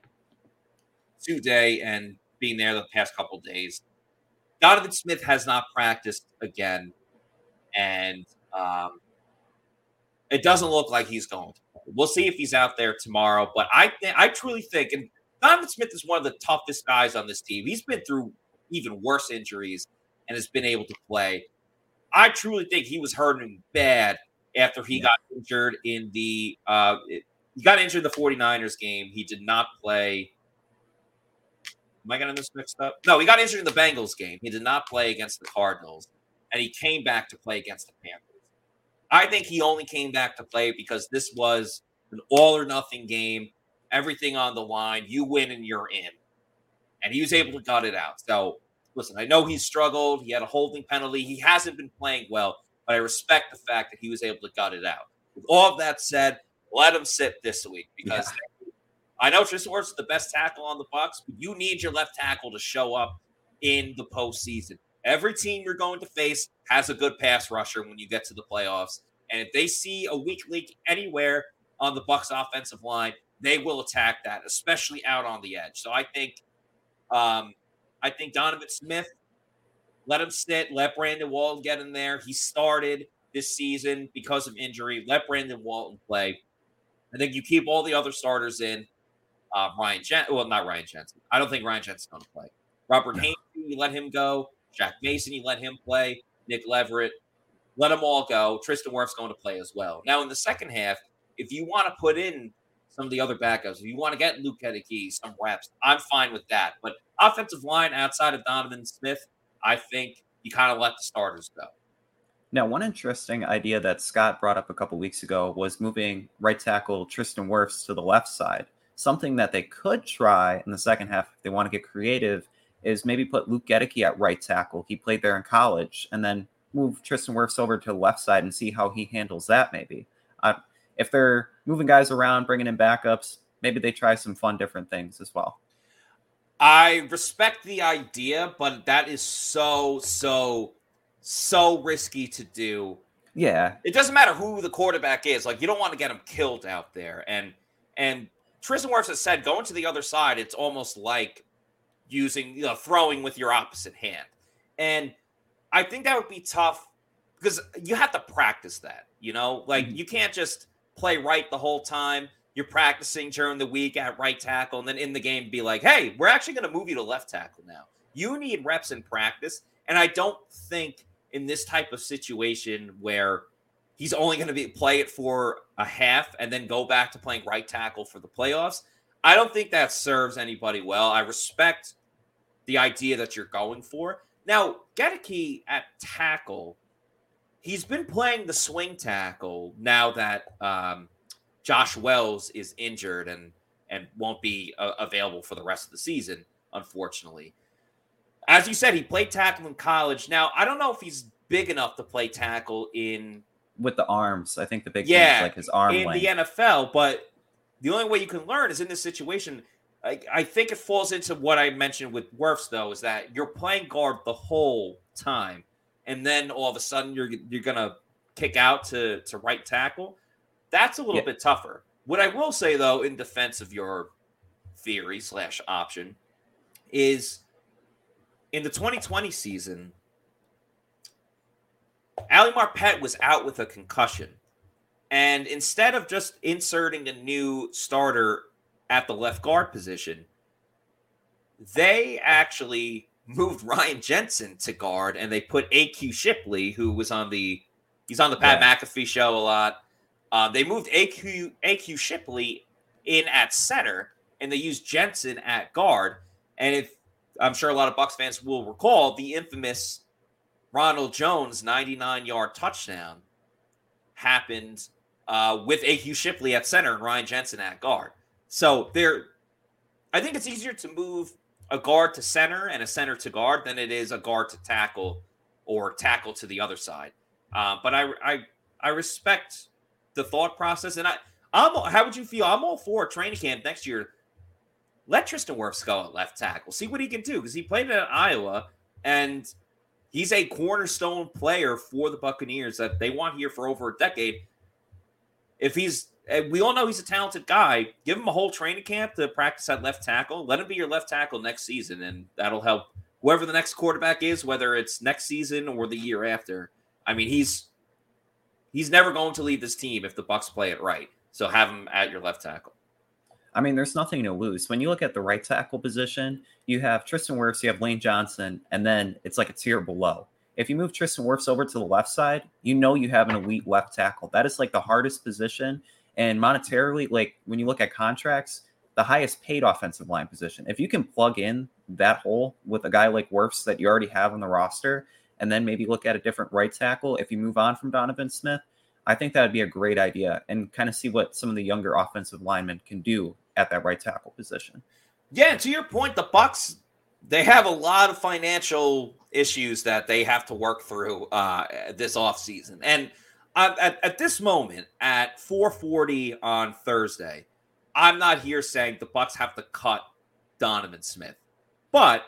today and being there the past couple days, Donovan Smith has not practiced again, and um, it doesn't look like he's going. to. We'll see if he's out there tomorrow, but I think I truly think, and Donovan Smith is one of the toughest guys on this team. He's been through even worse injuries and has been able to play. I truly think he was hurting bad after he Yeah. got injured in the uh he got injured in the 49ers game. He did not play. Am I getting this mixed up? No, he got injured in the Bengals game. He did not play against the Cardinals, and he came back to play against the Panthers. I think he only came back to play because this was an all or nothing game, everything on the line. You win and you're in. And he was able to gut it out. So, listen, I know he struggled. He had a holding penalty. He hasn't been playing well, but I respect the fact that he was able to gut it out. With all of that said, let him sit this week because I know Tristan Wirfs is the best tackle on the Bucks, but you need your left tackle to show up in the postseason. Every team you're going to face has a good pass rusher when you get to the playoffs, and if they see a weak link anywhere on the Bucks offensive line, they will attack that, especially out on the edge. So I think, um, I think Donovan Smith, let him sit, let Brandon Walton get in there. He started this season because of injury. Let Brandon Walton play. I think you keep all the other starters in. Uh, Ryan Jen, well, not Ryan Jensen. I don't think Ryan Jensen's going to play. Robert no. Hainsey, you let him go. Shaq Mason, you let him play. Nick Leverett, let them all go. Tristan Wirfs going to play as well. Now in the second half, if you want to put in some of the other backups, if you want to get Luke Goedeke some reps, I'm fine with that. But offensive line outside of Donovan Smith, I think you kind of let the starters go. Now, one interesting idea that Scott brought up a couple weeks ago was moving right tackle Tristan Wirfs to the left side. Something that they could try in the second half if they want to get creative is maybe put Luke Goedeke at right tackle. He played there in college, and then move Tristan Wirfs over to the left side and see how he handles that. Maybe uh, if they're moving guys around, bringing in backups, maybe they try some fun different things as well. I respect the idea, but that is so so so risky to do. Yeah. It doesn't matter who the quarterback is. Like you don't want to get him killed out there. And and Tristan Wirfs has said going to the other side, it's almost like using you know throwing with your opposite hand. And I think that would be tough because you have to practice that, you know? Like mm-hmm. you can't just play right the whole time. You're practicing during the week at right tackle and then in the game be like, "Hey, we're actually going to move you to left tackle now." You need reps in practice, and I don't think in this type of situation where he's only going to be play it for a half and then go back to playing right tackle for the playoffs. I don't think that serves anybody well. I respect the idea that you're going for, now, Goedeke at tackle, he's been playing the swing tackle now that um, Josh Wells is injured and and won't be uh, available for the rest of the season, unfortunately. As you said, he played tackle in college. Now, I don't know if he's big enough to play tackle in with the arms. I think the big yeah, thing is like his arm in length. the NFL, but the only way you can learn is in this situation. I, I think it falls into what I mentioned with Wirfs, though, is that you're playing guard the whole time, and then all of a sudden you're you're gonna kick out to to right tackle. That's a little yeah. bit tougher. What I will say though, in defense of your theory slash option, is in the 2020 season, Ali Marpet was out with a concussion. And instead of just inserting a new starter at the left guard position, they actually moved Ryan Jensen to guard and they put AQ Shipley, who was on the he's on the Pat yeah. McAfee show a lot. Uh, they moved AQ AQ Shipley in at center and they used Jensen at guard. And if I'm sure a lot of Bucks fans will recall the infamous Ronald Jones 99 yard touchdown happened uh, with AQ Shipley at center and Ryan Jensen at guard. So there, I think it's easier to move a guard to center and a center to guard than it is a guard to tackle or tackle to the other side. Uh, but I, I, I respect the thought process, and I, I'm. How would you feel? I'm all for training camp next year. Let Tristan Wirfs go at left tackle. See what he can do because he played at Iowa, and he's a cornerstone player for the Buccaneers that they want here for over a decade. If he's we all know he's a talented guy. Give him a whole training camp to practice at left tackle. Let him be your left tackle next season, and that'll help whoever the next quarterback is, whether it's next season or the year after. I mean, he's he's never going to leave this team if the Bucks play it right. So have him at your left tackle. I mean, there's nothing to lose. When you look at the right tackle position, you have Tristan Wirfs, you have Lane Johnson, and then it's like a tier below. If you move Tristan Wirfs over to the left side, you know you have an elite left tackle. That is like the hardest position and monetarily, like when you look at contracts, the highest paid offensive line position. If you can plug in that hole with a guy like Wirfs that you already have on the roster, and then maybe look at a different right tackle if you move on from Donovan Smith, I think that would be a great idea and kind of see what some of the younger offensive linemen can do at that right tackle position. Yeah, to your point, the Bucks they have a lot of financial issues that they have to work through uh, this offseason. And at, at this moment at 440 on Thursday, I'm not here saying the Bucks have to cut Donovan Smith, but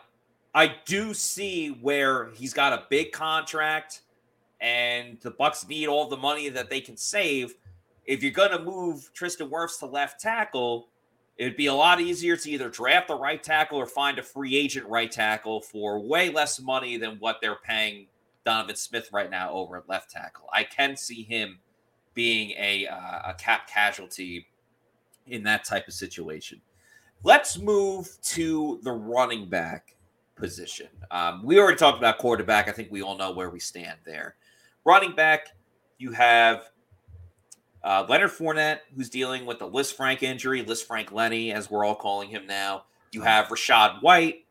I do see where he's got a big contract, and the Bucks need all the money that they can save. If you're going to move Tristan Wirfs to left tackle, it'd be a lot easier to either draft a right tackle or find a free agent right tackle for way less money than what they're paying Donovan Smith right now over at left tackle. I can see him being a uh, a cap casualty in that type of situation. Let's move to the running back position. Um, we already talked about quarterback. I think we all know where we stand there. Running back, you have uh, Leonard Fournette, who's dealing with the Lisfranc injury, Lisfranc Lenny, as we're all calling him now. You have Rachaad White,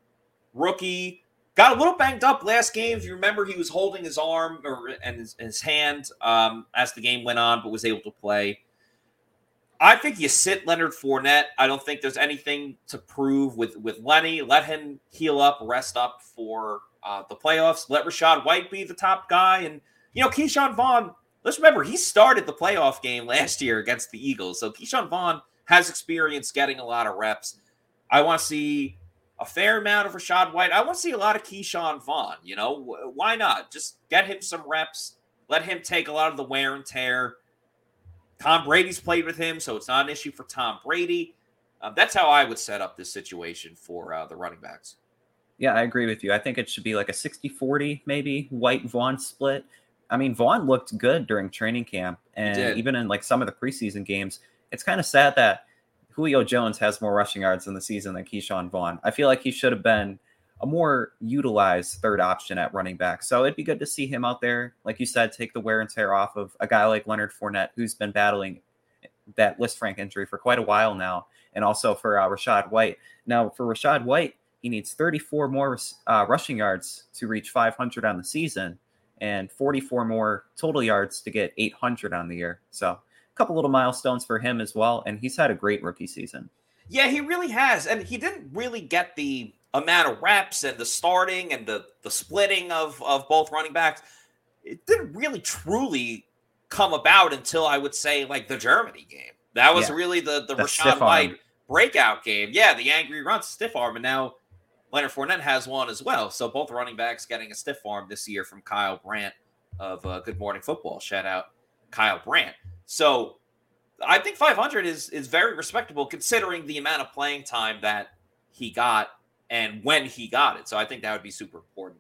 rookie, got a little banged up last game. If you remember, he was holding his arm or and his, his hand um, as the game went on, but was able to play. I think you sit Leonard Fournette. I don't think there's anything to prove with with Lenny. Let him heal up, rest up for uh, the playoffs. Let Rachaad White be the top guy, and you know Ke'Shawn Vaughn. Let's remember he started the playoff game last year against the Eagles, so Ke'Shawn Vaughn has experience getting a lot of reps. I want to see a fair amount of Rachaad White. I want to see a lot of Ke'Shawn Vaughn. You know, why not? Just get him some reps. Let him take a lot of the wear and tear. Tom Brady's played with him, so it's not an issue for Tom Brady. Um, that's how I would set up this situation for uh, the running backs. Yeah, I agree with you. I think it should be like a 60 40, maybe White Vaughn split. I mean, Vaughn looked good during training camp and even in like some of the preseason games. It's kind of sad that Julio Jones has more rushing yards in the season than Ke'Shawn Vaughn. I feel like he should have been a more utilized third option at running back. So it'd be good to see him out there, like you said, take the wear and tear off of a guy like Leonard Fournette, who's been battling that Lisfranc injury for quite a while now, and also for uh, Rachaad White. Now, for Rachaad White, he needs 34 more uh, rushing yards to reach 500 on the season, and 44 more total yards to get 800 on the year. So a couple little milestones for him as well, and he's had a great rookie season. Yeah, he really has, and he didn't really get the amount of reps and the starting and the the splitting of of both running backs, it didn't really truly come about until I would say like the Germany game. That was yeah. really the the, the Rachaad White breakout game. Yeah, the angry run stiff arm, and now Leonard Fournette has one as well. So both running backs getting a stiff arm this year from Kyle Brandt of uh, Good Morning Football. Shout out Kyle Brandt. So I think 500 is is very respectable considering the amount of playing time that he got and when he got it. So I think that would be super important.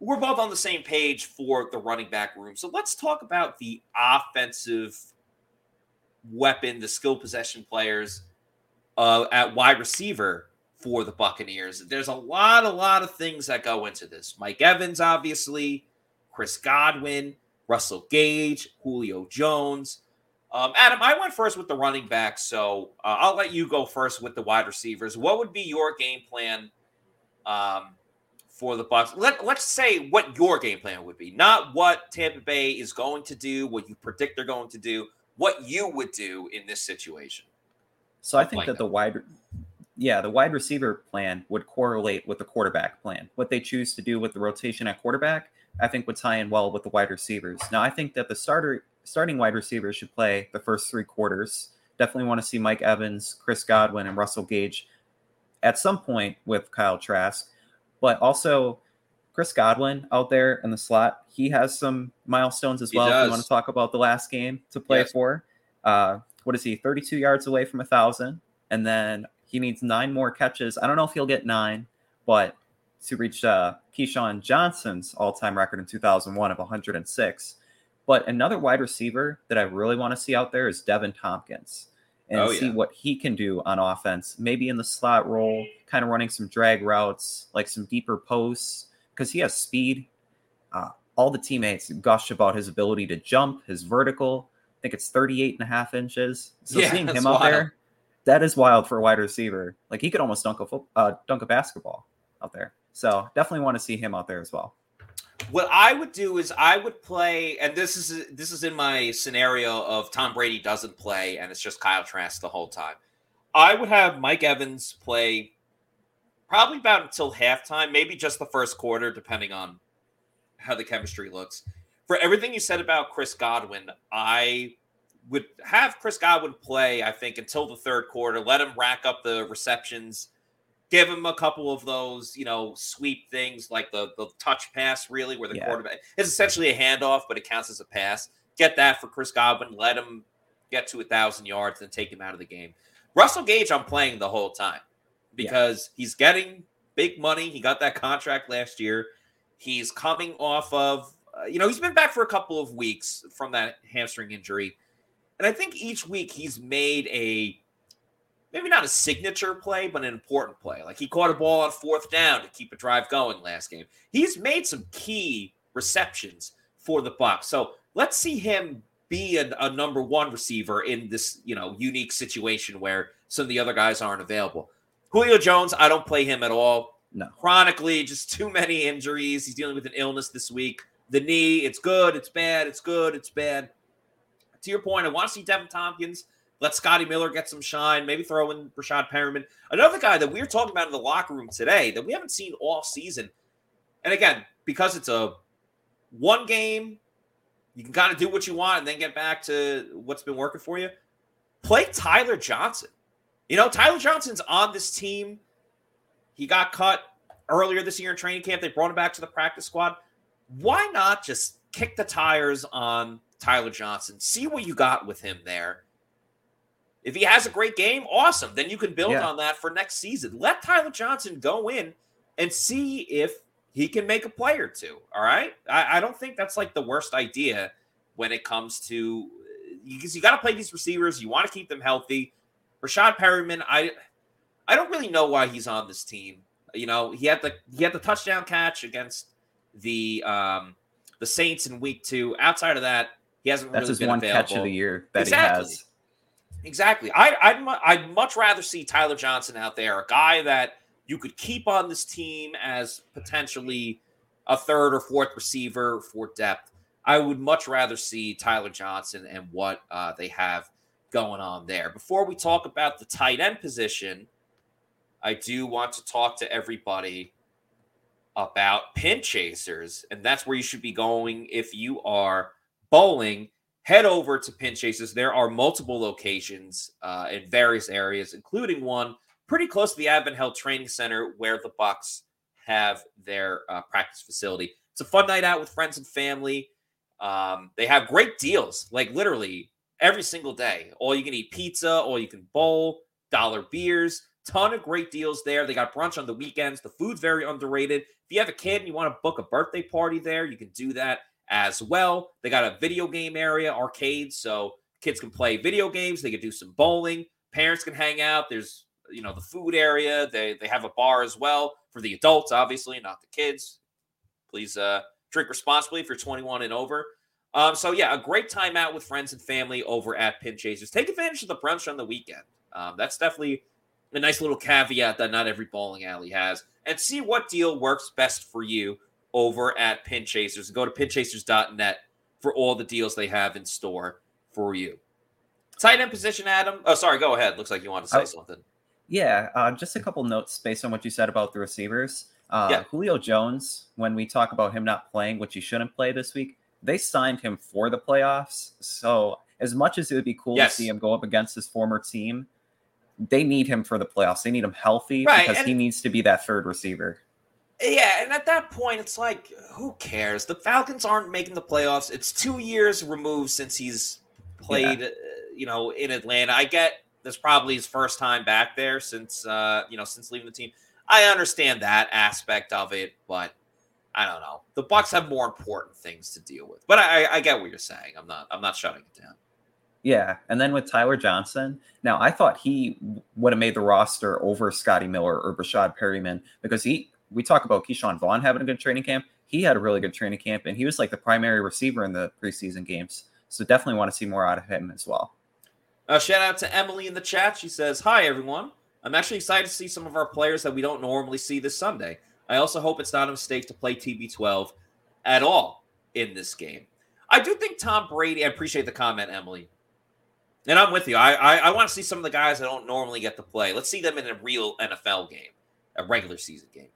We're both on the same page for the running back room. So let's talk about the offensive weapon, the skill possession players uh, at wide receiver for the Buccaneers. There's a lot, a lot of things that go into this. Mike Evans, obviously, Chris Godwin, Russell Gage, Julio Jones. Um, Adam, I went first with the running back, so uh, I'll let you go first with the wide receivers. What would be your game plan um, for the Bucks? Let, let's say what your game plan would be, not what Tampa Bay is going to do, what you predict they're going to do, what you would do in this situation. So I think that the wide, yeah, the wide receiver plan would correlate with the quarterback plan. What they choose to do with the rotation at quarterback, I think would tie in well with the wide receivers. Now I think that the starter starting wide receivers should play the first three quarters. Definitely want to see Mike Evans, Chris Godwin, and Russell Gage at some point with Kyle Trask, but also Chris Godwin out there in the slot. He has some milestones as well. If you want to talk about the last game to play yes. for, uh, what is he? 32 yards away from a thousand, and then he needs nine more catches. I don't know if he'll get nine, but to reach uh, Keyshawn Johnson's all-time record in 2001 of 106. But another wide receiver that I really want to see out there is Deven Thompkins and oh, see yeah. what he can do on offense. Maybe in the slot role, kind of running some drag routes, like some deeper posts, because he has speed. Uh, all the teammates gush about his ability to jump, his vertical. I think it's 38 and a half inches. So yeah, seeing him out there, that is wild for a wide receiver. Like he could almost dunk a fo- uh, dunk a basketball out there. So definitely want to see him out there as well. What I would do is I would play, and this is this is in my scenario of Tom Brady doesn't play and it's just Kyle Trask the whole time. I would have Mike Evans play probably about until halftime, maybe just the first quarter, depending on how the chemistry looks. For everything you said about Chris Godwin, I would have Chris Godwin play, I think, until the third quarter, let him rack up the receptions give him a couple of those, you know, sweep things like the the touch pass, really, where the yeah. quarterback is essentially a handoff, but it counts as a pass. Get that for Chris Godwin. Let him get to a thousand yards and take him out of the game. Russell Gage, I'm playing the whole time because yeah. he's getting big money. He got that contract last year. He's coming off of, uh, you know, he's been back for a couple of weeks from that hamstring injury. And I think each week he's made a maybe not a signature play, but an important play. Like he caught a ball on fourth down to keep a drive going last game. He's made some key receptions for the Bucks. So let's see him be a, a, number one receiver in this, you know, unique situation where some of the other guys aren't available. Julio Jones, I don't play him at all. No. Chronically, just too many injuries. He's dealing with an illness this week. The knee, it's good, it's bad, it's good, it's bad. To your point, I want to see Deven Thompkins. Let Scotty Miller get some shine. Maybe throw in Rashad Perriman. Another guy that we were talking about in the locker room today that we haven't seen all season. And again, because it's a one game, you can kind of do what you want and then get back to what's been working for you. Play Tyler Johnson. You know, Tyler Johnson's on this team. He got cut earlier this year in training camp. They brought him back to the practice squad. Why not just kick the tires on Tyler Johnson? See what you got with him there. If he has a great game, awesome. Then you can build yeah. on that for next season. Let Tyler Johnson go in and see if he can make a play or two. All right. I, I don't think that's like the worst idea when it comes to because you, you got to play these receivers. You want to keep them healthy. Rashad Perriman, I I don't really know why he's on this team. You know, he had the he had the touchdown catch against the um the Saints in week two. Outside of that, he hasn't That's really his one available. catch of the year that exactly. he has. Exactly. I, I'd I'd much rather see Tyler Johnson out there, a guy that you could keep on this team as potentially a third or fourth receiver for depth. I would much rather see Tyler Johnson and what uh, they have going on there. Before we talk about the tight end position, I do want to talk to everybody about pin chasers, and that's where you should be going if you are bowling. Head over to pin chasers. There are multiple locations uh, in various areas, including one pretty close to the Advent Health Training Center where the Bucks have their uh, practice facility. It's a fun night out with friends and family. Um, they have great deals, like literally every single day. All you can eat pizza, all you can bowl, dollar beers, ton of great deals there. They got brunch on the weekends. The food's very underrated. If you have a kid and you want to book a birthday party there, you can do that as well. They got a video game area, arcades, so kids can play video games. They can do some bowling. Parents can hang out. There's you know the food area. They they have a bar as well for the adults, obviously, not the kids. Please uh, drink responsibly if you're 21 and over. Um, so yeah, a great time out with friends and family over at Pin Chasers. Take advantage of the brunch on the weekend. Um, that's definitely a nice little caveat that not every bowling alley has. And see what deal works best for you over at Pin Chasers. Go to pinchasers.net for all the deals they have in store for you. Tight end position, Adam. Oh, sorry. Go ahead. Looks like you want to say oh, something. Yeah, uh, just a couple notes based on what you said about the receivers. Uh, yeah. Julio Jones, when we talk about him not playing, which he shouldn't play this week, they signed him for the playoffs. So, as much as it would be cool yes. to see him go up against his former team, they need him for the playoffs. They need him healthy right. because and he needs to be that third receiver. Yeah, and at that point, it's like, who cares? The Falcons aren't making the playoffs. It's two years removed since he's played, yeah. uh, you know, in Atlanta. I get this probably his first time back there since uh, you know since leaving the team. I understand that aspect of it, but I don't know. The Bucks have more important things to deal with. But I, I get what you're saying. I'm not I'm not shutting it down. Yeah, and then with Tyler Johnson, now I thought he would have made the roster over Scotty Miller or Breshad Perriman because he. We talk about Ke'Shawn Vaughn having a good training camp. He had a really good training camp, and he was like the primary receiver in the preseason games. So definitely want to see more out of him as well. Uh, shout out to Emily in the chat. She says, Hi, everyone. I'm actually excited to see some of our players that we don't normally see this Sunday. I also hope it's not a mistake to play TB12 at all in this game. I do think Tom Brady, I appreciate the comment, Emily. And I'm with you. I, I, I want to see some of the guys that don't normally get to play. Let's see them in a real NFL game, a regular season game.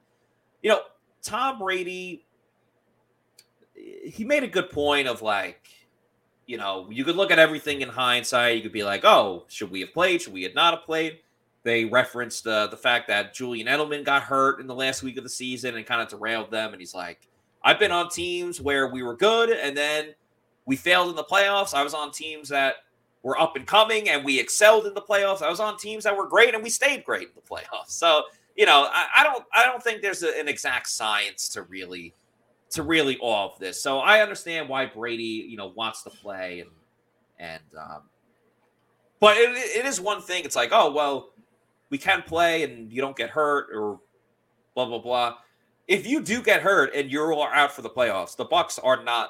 You know, Tom Brady, he made a good point of like, you know, you could look at everything in hindsight. You could be like, oh, should we have played? Should we have not have played? They referenced uh, the fact that Julian Edelman got hurt in the last week of the season and kind of derailed them. And he's like, I've been on teams where we were good and then we failed in the playoffs. I was on teams that were up and coming and we excelled in the playoffs. I was on teams that were great and we stayed great in the playoffs. So, you know, I, I don't I don't think there's a, an exact science to really – to really all of this. So I understand why Brady, you know, wants to play and and um but it, it is one thing. It's like, oh well, we can play and you don't get hurt or blah blah blah. If you do get hurt and you're out for the playoffs, the Bucks are not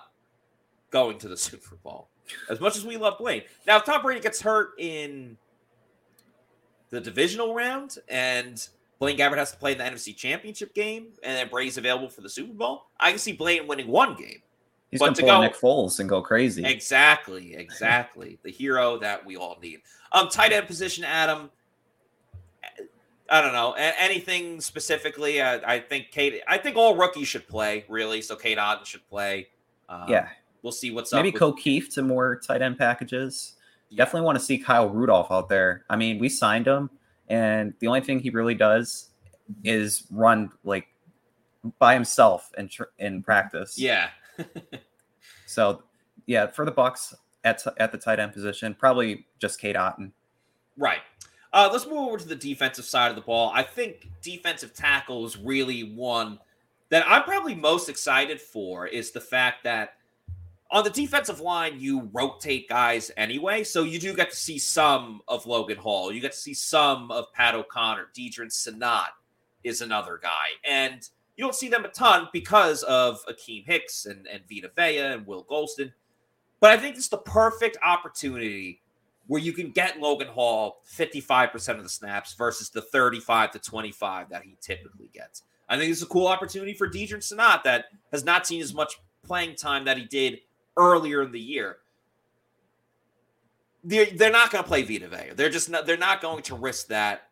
going to the Super Bowl. As much as we love Blaine. Now, if Tom Brady gets hurt in the divisional round and Blaine Gabbert has to play in the NFC Championship game and then Brady's available for the Super Bowl, I can see Blaine winning one game. He's But gonna to go- Nick Foles and go crazy. Exactly, exactly. the hero that we all need. Um, tight end position, Adam. I don't know anything specifically. I, I think Kate. I think all rookies should play really. So Cade Otton should play. Um, yeah, we'll see what's maybe up. with- Ko Kieft to more tight end packages. Yeah. Definitely want to see Kyle Rudolph out there. I mean, we signed him, and the only thing he really does is run like by himself in tr- in practice. Yeah, So, yeah, for the Bucks at at the tight end position, probably just Cade Otton. right. Uh, let's move over to the defensive side of the ball. I think defensive tackle is really one that I'm probably most excited for. Is the fact that on the defensive line, you rotate guys anyway. So you do get to see some of Logan Hall. You get to see some of Pat O'Connor. Deadrin Senat is another guy. And you don't see them a ton because of Akiem Hicks and, and Vita Vea and Will Gholston. But I think it's the perfect opportunity where you can get Logan Hall 55% of the snaps versus the 35 to 25 that he typically gets. I think it's a cool opportunity for Deadrin Senat that has not seen as much playing time that he did earlier in the year. They're, they're not going to play Vita Vea. They're just not, they're not going to risk that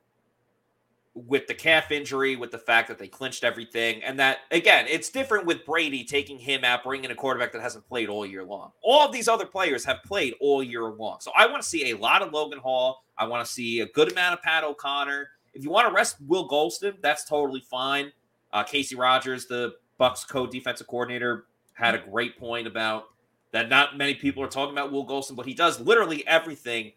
with the calf injury, with the fact that they clinched everything, and that again, it's different with Brady taking him out, bringing a quarterback that hasn't played all year long. All of these other players have played all year long, so I want to see a lot of Logan Hall. I want to see a good amount of Pat O'Connor. If you want to rest Will Gholston, that's totally fine. Uh, Kacy Rodgers, the Bucks co-defensive coordinator, had a great point about that. Not many people are talking about Will Gholston, but he does literally everything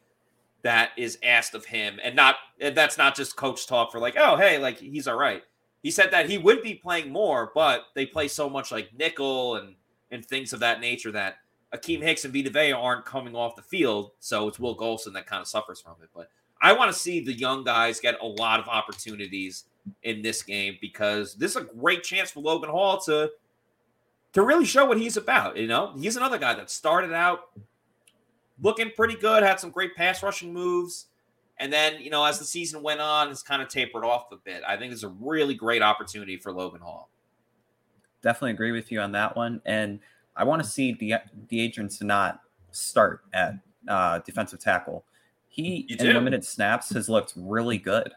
that is asked of him, and not and that's not just coach talk for like, oh hey, like he's all right. He said that he would be playing more, but they play so much like nickel and and things of that nature that Akiem Hicks and Vita Vea aren't coming off the field, so it's Will Gholston that kind of suffers from it. But I want to see the young guys get a lot of opportunities in this game because this is a great chance for Logan Hall to to really show what he's about. You know, he's another guy that started out looking pretty good, had some great pass rushing moves. And then, you know, as the season went on, it's kind of tapered off a bit. I think it's a really great opportunity for Logan Hall. Definitely agree with you on that one. And I want to see De- Deadrin Senat start at uh, defensive tackle. He, in limited snaps, has looked really good.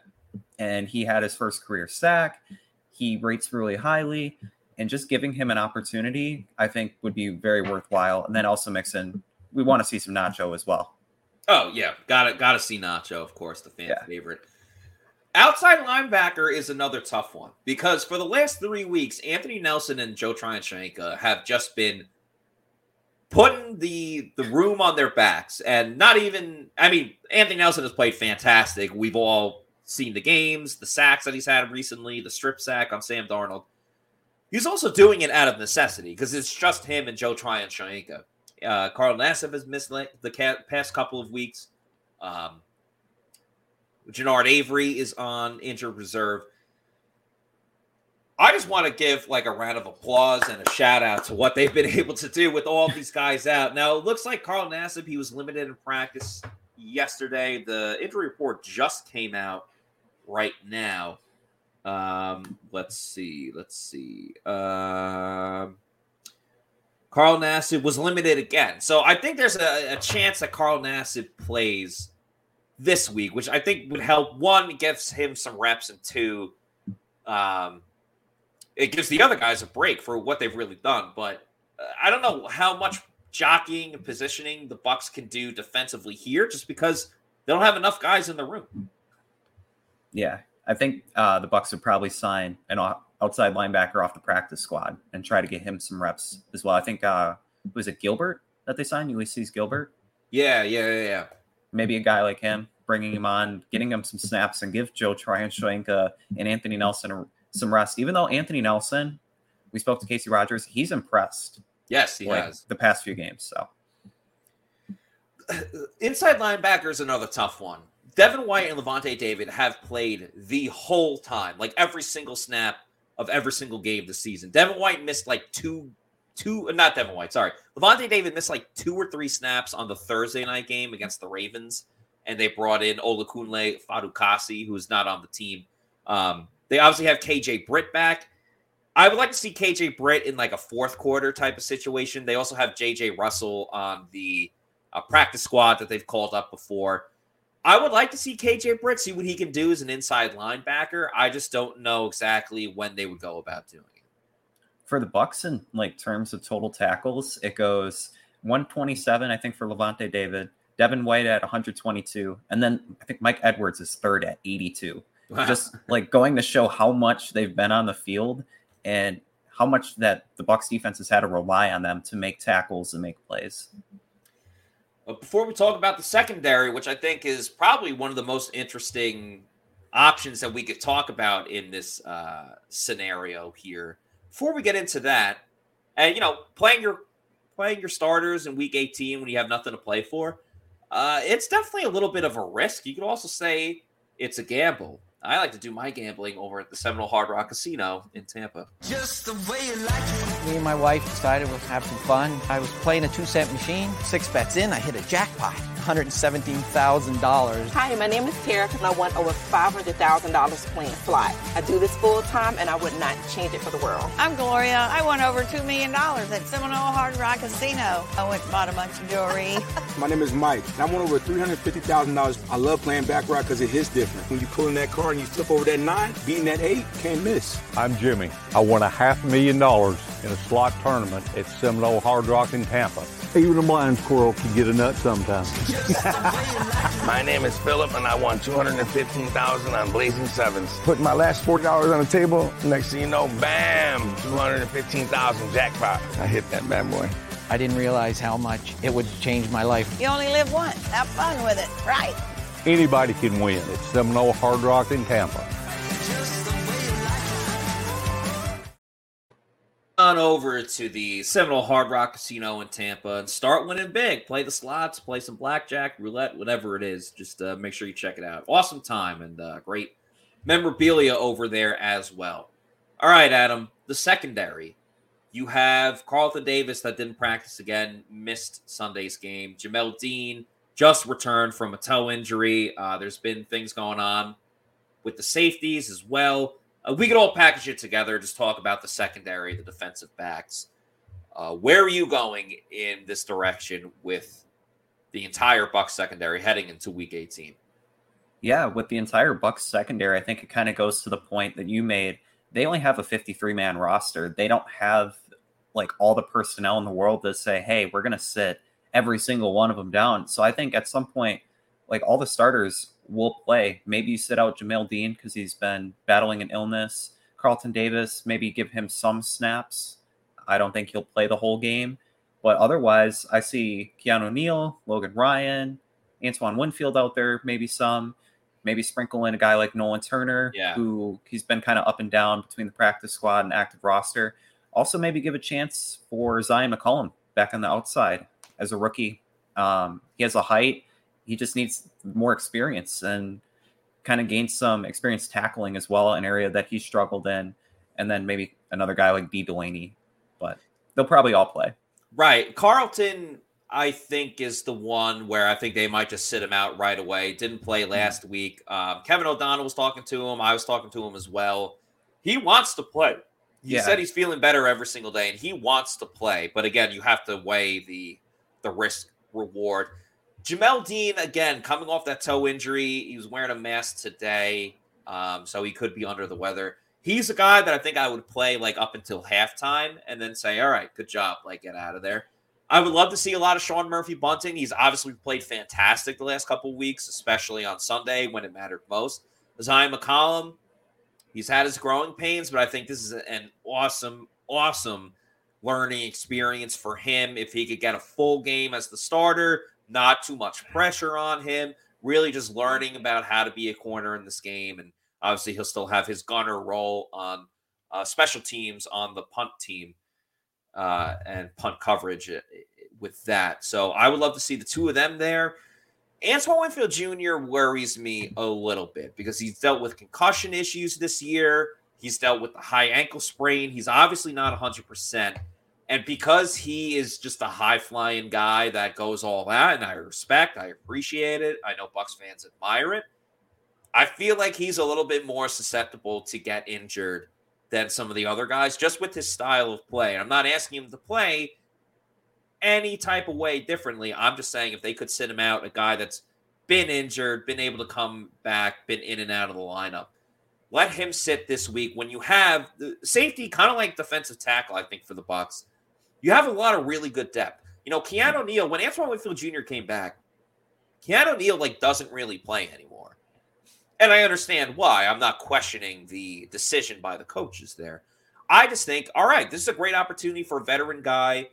And he had his first career sack. He rates really highly. And just giving him an opportunity, I think, would be very worthwhile. And then also mix in, we want to see some Nacho as well. Oh yeah, got to got to see Nacho, of course, the fan Yeah. favorite. Outside linebacker is another tough one because for the last three weeks, Anthony Nelson and Joe Tryon-Shoyinka have just been putting the the room on their backs, and not even. I mean, Anthony Nelson has played fantastic. We've all seen the games, the sacks that he's had recently, the strip sack on Sam Darnold. He's also doing it out of necessity because it's just him and Joe Tryon-Shoyinka. Uh, Carl Nassib has missed the past couple of weeks. Um, Genard Avery is on injured reserve. I just want to give like a round of applause and a shout out to what they've been able to do with all these guys out. Now it looks like Carl Nassib he was limited in practice yesterday. The injury report just came out right now. Um, let's see, let's see. Um, Carl Nassib was limited again. So I think there's a, a chance that Carl Nassib plays this week, which I think would help. One, gives him some reps, and two, um, it gives the other guys a break for what they've really done. But uh, I don't know how much jockeying and positioning the Bucks can do defensively here, just because they don't have enough guys in the room. Yeah, I think uh, the Bucks would probably sign an o- outside linebacker off the practice squad and try to get him some reps as well. I think uh, was it Gilbert that they signed? Ulysses Gilbert, Yeah, yeah, yeah, yeah. maybe a guy like him, bringing him on, getting him some snaps, and give Joe Tryon-Shoyinka and Anthony Nelson some rest. Even though Anthony Nelson, we spoke to Kacy Rodgers, he's impressed Yes, he like, has. the past few games. So inside linebacker is another tough one. Devin White and Lavonte David have played the whole time, like every single snap of every single game this season. Devin White missed like two, two, uh, not Devin White, sorry. Lavonte David missed like two or three snaps on the Thursday night game against the Ravens, and they brought in Olakunle Fatukasi, who's not on the team. Um, they obviously have KJ Britt back. I would like to see KJ Britt in like a fourth quarter type of situation. They also have JJ Russell on the uh, practice squad that they've called up before. I would like to see KJ Britt see what he can do as an inside linebacker. I just don't know exactly when they would go about doing it. For the Bucks in like terms of total tackles, it goes 127, I think, for Lavonte David, Devin White at 122, and then I think Mike Edwards is third at 82. Wow. Just like going to show how much they've been on the field and how much that the Bucks defense has had to rely on them to make tackles and make plays. But before we talk about the secondary, which I think is probably one of the most interesting options that we could talk about in this uh, scenario here, before we get into that, and you know, playing your playing your starters in Week 18 when you have nothing to play for, uh, it's definitely a little bit of a risk. You could also say it's a gamble. I like to do my gambling over at the Seminole Hard Rock Casino in Tampa. Just the way you like it. Me and my wife decided we'll have some fun. I was playing a two cent machine. Six bets in, I hit a jackpot. $117,000. Hi, my name is Tara, and I won over $500,000 playing fly. I do this full time, and I would not change it for the world. I'm Gloria. I won over $2 million at Seminole Hard Rock Casino. I went and bought a bunch of jewelry. my name is Mike. and I won over $350,000. I love playing baccarat because it hits different. When you pull in that card and you flip over that nine, beating that eight, can't miss. I'm Jimmy. I won a half million dollars in a slot tournament at Seminole Hard Rock in Tampa. Even a blind squirrel can get a nut sometimes. my name is Philip, and I won 215000 on Blazing Sevens. Put my last $40 on the table. Next thing you know, bam, 215000 jackpot. I hit that bad boy. I didn't realize how much it would change my life. You only live once. Have fun with it, right? Anybody can win. It's Seminole Hard Rock in Tampa. On over to the Seminole Hard Rock Casino in Tampa and start winning big. Play the slots, play some blackjack, roulette, whatever it is. Just uh, make sure you check it out. Awesome time and uh, great memorabilia over there as well. All right, Adam, the secondary. You have Carlton Davis that didn't practice again, missed Sunday's game. Jamel Dean just returned from a toe injury. Uh, there's been things going on with the safeties as well. Uh, we could all package it together, just talk about the secondary, the defensive backs. Uh, where are you going in this direction with the entire Bucks secondary heading into Week 18? Yeah, with the entire Bucks secondary, I think it kind of goes to the point that you made. They only have a 53 man roster. They don't have like all the personnel in the world to say, "Hey, we're going to sit every single one of them down." So I think at some point, like all the starters will play. Maybe you sit out Jamel Dean because he's been battling an illness. Carlton Davis, maybe give him some snaps. I don't think he'll play the whole game. But otherwise, I see Keanu Neal, Logan Ryan, Antoine Winfield out there, maybe some. Maybe sprinkle in a guy like Nolan Turner, yeah. who he's been kind of up and down between the practice squad and active roster. Also, maybe give a chance for Zyon McCollum back on the outside as a rookie. Um, he has a height he just needs more experience and kind of gain some experience tackling as well, an area that he struggled in. And then maybe another guy like B. Delaney, but they'll probably all play. Right. Carlton, I think, is the one where I think they might just sit him out right away. Didn't play mm-hmm. last mm-hmm. week. Um, Kevin O'Donnell was talking to him. I was talking to him as well. He wants to play. He yeah. said he's feeling better every single day and he wants to play. But again, you have to weigh the the risk reward. Jamel Dean, again, coming off that toe injury, he was wearing a mask today, um, so he could be under the weather. He's a guy that I think I would play like up until halftime and then say, all right, good job, like get out of there. I would love to see a lot of Sean Murphy-Bunting. He's obviously played fantastic the last couple weeks, especially on Sunday when it mattered most. Zyon McCollum, he's had his growing pains, but I think this is an awesome, awesome learning experience for him if he could get a full game as the starter not too much pressure on him, really just learning about how to be a corner in this game. And obviously, he'll still have his gunner role on uh, special teams on the punt team uh, and punt coverage uh, with that. So I would love to see the two of them there. Antoine Winfield Jr. worries me a little bit because he's dealt with concussion issues this year. He's dealt with the high ankle sprain. He's obviously not 100%. And because he is just a high flying guy that goes all out, and I respect, I appreciate it. I know Bucks fans admire it. I feel like he's a little bit more susceptible to get injured than some of the other guys, just with his style of play. I'm not asking him to play any type of way differently. I'm just saying if they could sit him out, a guy that's been injured, been able to come back, been in and out of the lineup, let him sit this week when you have the safety, kind of like defensive tackle, I think, for the Bucks. You have a lot of really good depth. You know, Keanu Neal, when Antoine Winfield Jr. came back, Keanu Neal like doesn't really play anymore. And I understand why. I'm not questioning the decision by the coaches there. I just think, all right, this is a great opportunity for a veteran guy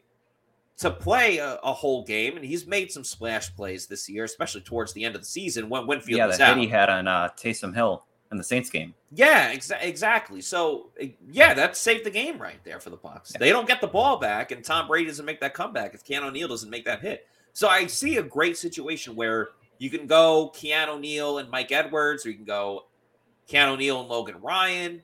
to play a, a, whole game, and he's made some splash plays this year, especially towards the end of the season when Winfield yeah, was the out. hit he had on uh, Taysom Hill in the Saints game. Yeah, exa- exactly. So eh, yeah, that saved the game right there for the Bucks. Yeah. They don't get the ball back, and Tom Brady doesn't make that comeback if Keanu Neal doesn't make that hit. So I see a great situation where you can go Keanu Neal and Mike Edwards, or you can go Keanu Neal and Logan Ryan.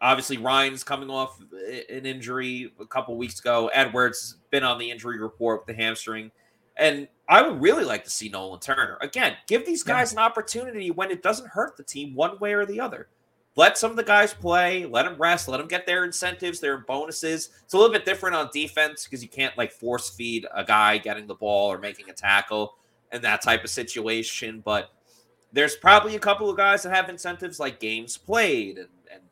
Obviously, Ryan's coming off eh, an injury a couple weeks ago. Edwards has been on the injury report with the hamstring. And I would really like to see Nolan Turner. Again, give these guys yeah. an opportunity when it doesn't hurt the team one way or the other. Let some of the guys play, let them rest, let them get their incentives, their bonuses. It's a little bit different on defense because you can't like force feed a guy getting the ball or making a tackle and that type of situation. But there's probably a couple of guys that have incentives like games played and, and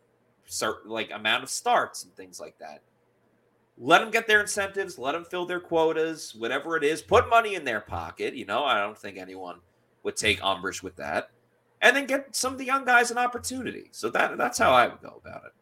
certain like amount of starts and things like that. Let them get their incentives, let them fill their quotas, whatever it is. Put money in their pocket. You know, I don't think anyone would take umbrage with that. And then get some of the young guys an opportunity. So that that's how I would go about it.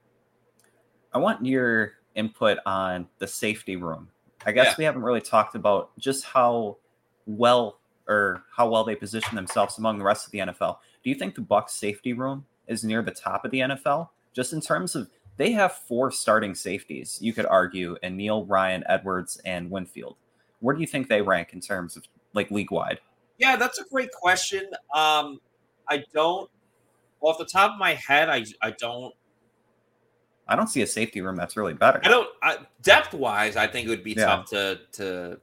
I want your input on the safety room. I guess yeah. we haven't really talked about just how well or how well they position themselves among the rest of the NFL. Do you think the Bucks safety room is near the top of the NFL? Just in terms of they have four starting safeties, you could argue, and Neal, Ryan, Edwards, and Winfield. Where do you think they rank in terms of like league wide? Yeah, that's a great question. Um, I don't off the top of my head, I I don't I don't see a safety room that's really better. I don't I, depth wise. I think it would be yeah. tough to to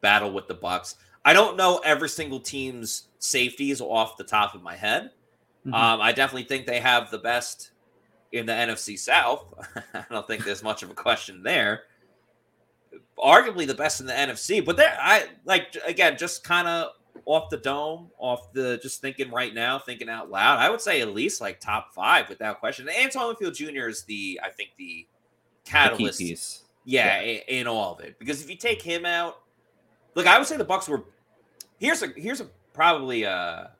battle with the Bucks. I don't know every single team's safeties off the top of my head. Mm-hmm. Um, I definitely think they have the best in the NFC South. I don't think there's much of a question there. Arguably the best in the NFC, but there, I like again, just kind of off the dome, off the just thinking right now, thinking out loud. I would say at least like top five without question. Antoine Winfield Jr. is the, I think, the catalyst. The yeah, yeah. In, in all of it, because if you take him out, look, I would say the Bucks were. Here's a here's a probably a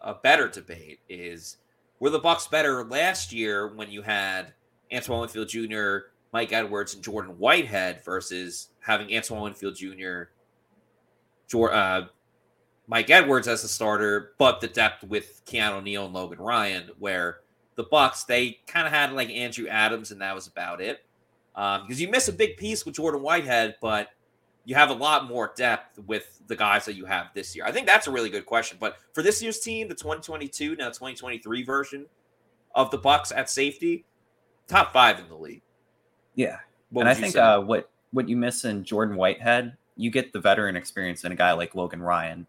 a better debate is were the Bucks better last year when you had Antoine Winfield Jr., Mike Edwards, and Jordan Whitehead versus having Antoine Winfield Jr., uh, Mike Edwards as a starter, but the depth with Keanu Neal and Logan Ryan, where the Bucks they kind of had like Andrew Adams, and that was about it. Because um, you miss a big piece with Jordan Whitehead, but you have a lot more depth with the guys that you have this year. I think that's a really good question. But for this year's team, the 2022 now 2023 version of the Bucks at safety, top five in the league. Yeah, what and I think uh, what what you miss in Jordan Whitehead, you get the veteran experience in a guy like Logan Ryan,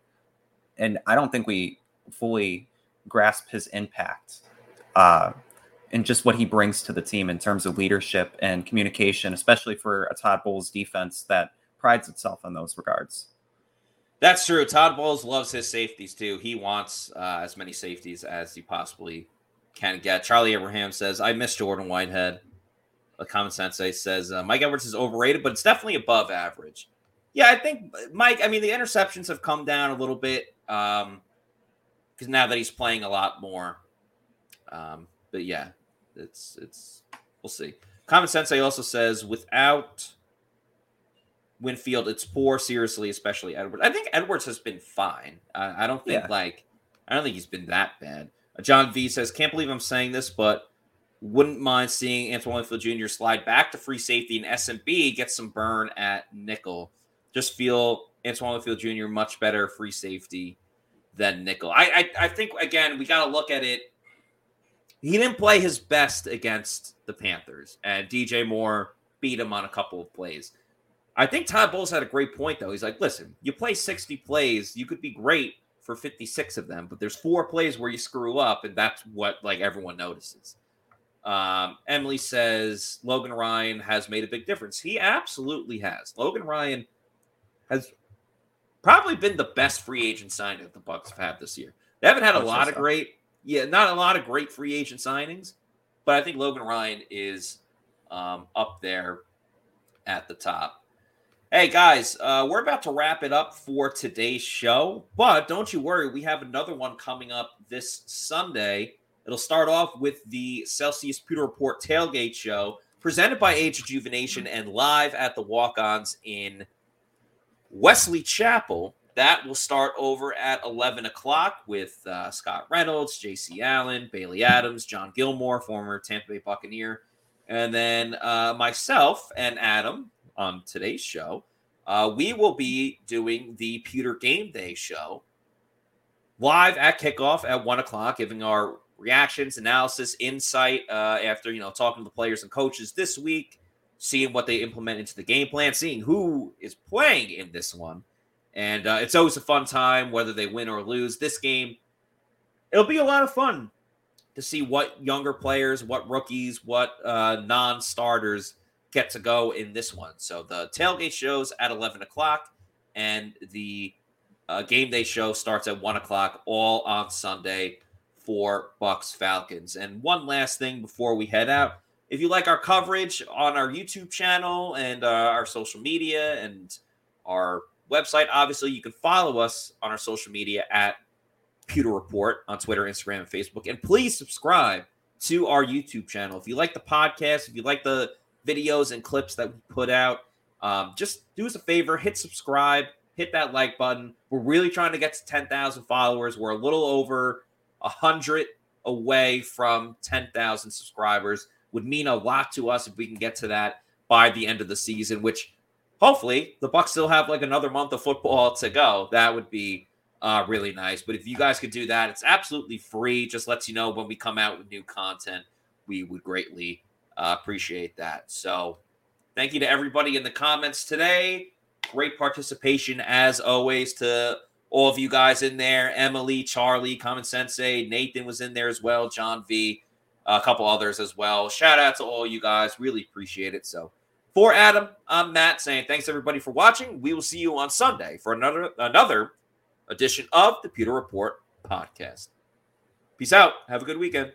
and I don't think we fully grasp his impact. Uh, and just what he brings to the team in terms of leadership and communication, especially for a Todd Bowles defense that prides itself on those regards. That's true. Todd Bowles loves his safeties too. He wants uh, as many safeties as he possibly can get. Charlie Abraham says, "I miss Jordan Whitehead." A common sensei says uh, Mike Edwards is overrated, but it's definitely above average. Yeah, I think Mike. I mean, the interceptions have come down a little bit because um, now that he's playing a lot more. Um, but yeah, it's it's we'll see. Common Sensei also says without Winfield, it's poor, seriously, especially Edwards. I think Edwards has been fine. I, I don't think yeah. like I don't think he's been that bad. Uh, John V says, "Can't believe I'm saying this, but wouldn't mind seeing Antoine Winfield Jr. slide back to free safety and SMB get some burn at nickel. Just feel Antoine Winfield Jr. much better free safety than nickel. I I, I think again we got to look at it. He didn't play his best against the Panthers, and DJ Moore beat him on a couple of plays. I think Todd Bowles had a great point though. He's like, listen, you play 60 plays, you could be great for 56 of them, but there's four plays where you screw up, and that's what like everyone notices. Um, Emily says Logan Ryan has made a big difference. He absolutely has. Logan Ryan has probably been the best free agent signing that the Bucks have had this year. They haven't had a lot of great, yeah, not a lot of great free agent signings, but I think Logan Ryan is um, up there at the top. Hey guys, uh, we're about to wrap it up for today's show, but don't you worry, we have another one coming up this Sunday. It'll start off with the Celsius Pewter Report tailgate show presented by Age Rejuvenation and live at the Walk Ons in Wesley Chapel. That will start over at 11 o'clock with uh, Scott Reynolds, JC Allen, Bailey Adams, John Gilmore, former Tampa Bay Buccaneer, and then uh, myself and Adam on today's show. Uh, we will be doing the Pewter Game Day show live at kickoff at one o'clock, giving our reactions, analysis, insight uh, after you know talking to the players and coaches this week, seeing what they implement into the game plan, seeing who is playing in this one, and uh, it's always a fun time whether they win or lose. This game, it'll be a lot of fun to see what younger players, what rookies, what uh, non-starters get to go in this one. So the tailgate shows at 11 o'clock, and the uh, game day show starts at 1 o'clock, all on Sunday for Bucks Falcons. And one last thing before we head out. If you like our coverage on our YouTube channel and uh, our social media and our website, obviously you can follow us on our social media at Pewter Report on Twitter, Instagram, and Facebook. And please subscribe to our YouTube channel. If you like the podcast, if you like the videos and clips that we put out. Um, just do us a favor, hit subscribe, hit that like button. We're really trying to get to 10,000 followers. We're a little over 100 away from 10,000 subscribers. Would mean a lot to us if we can get to that by the end of the season, which hopefully the Bucks still have like another month of football to go. That would be uh, really nice. But if you guys could do that, it's absolutely free. Just lets you know when we come out with new content. We would greatly uh, appreciate that. So, thank you to everybody in the comments today. Great participation as always to all of you guys in there. Emily, Charlie, Common Sensei, Nathan was in there as well. John V, a couple others as well. Shout out to all you guys. Really appreciate it. So, for Adam, I'm Matt saying thanks everybody for watching. We will see you on Sunday for another another edition of the Pewter Report podcast. Peace out. Have a good weekend.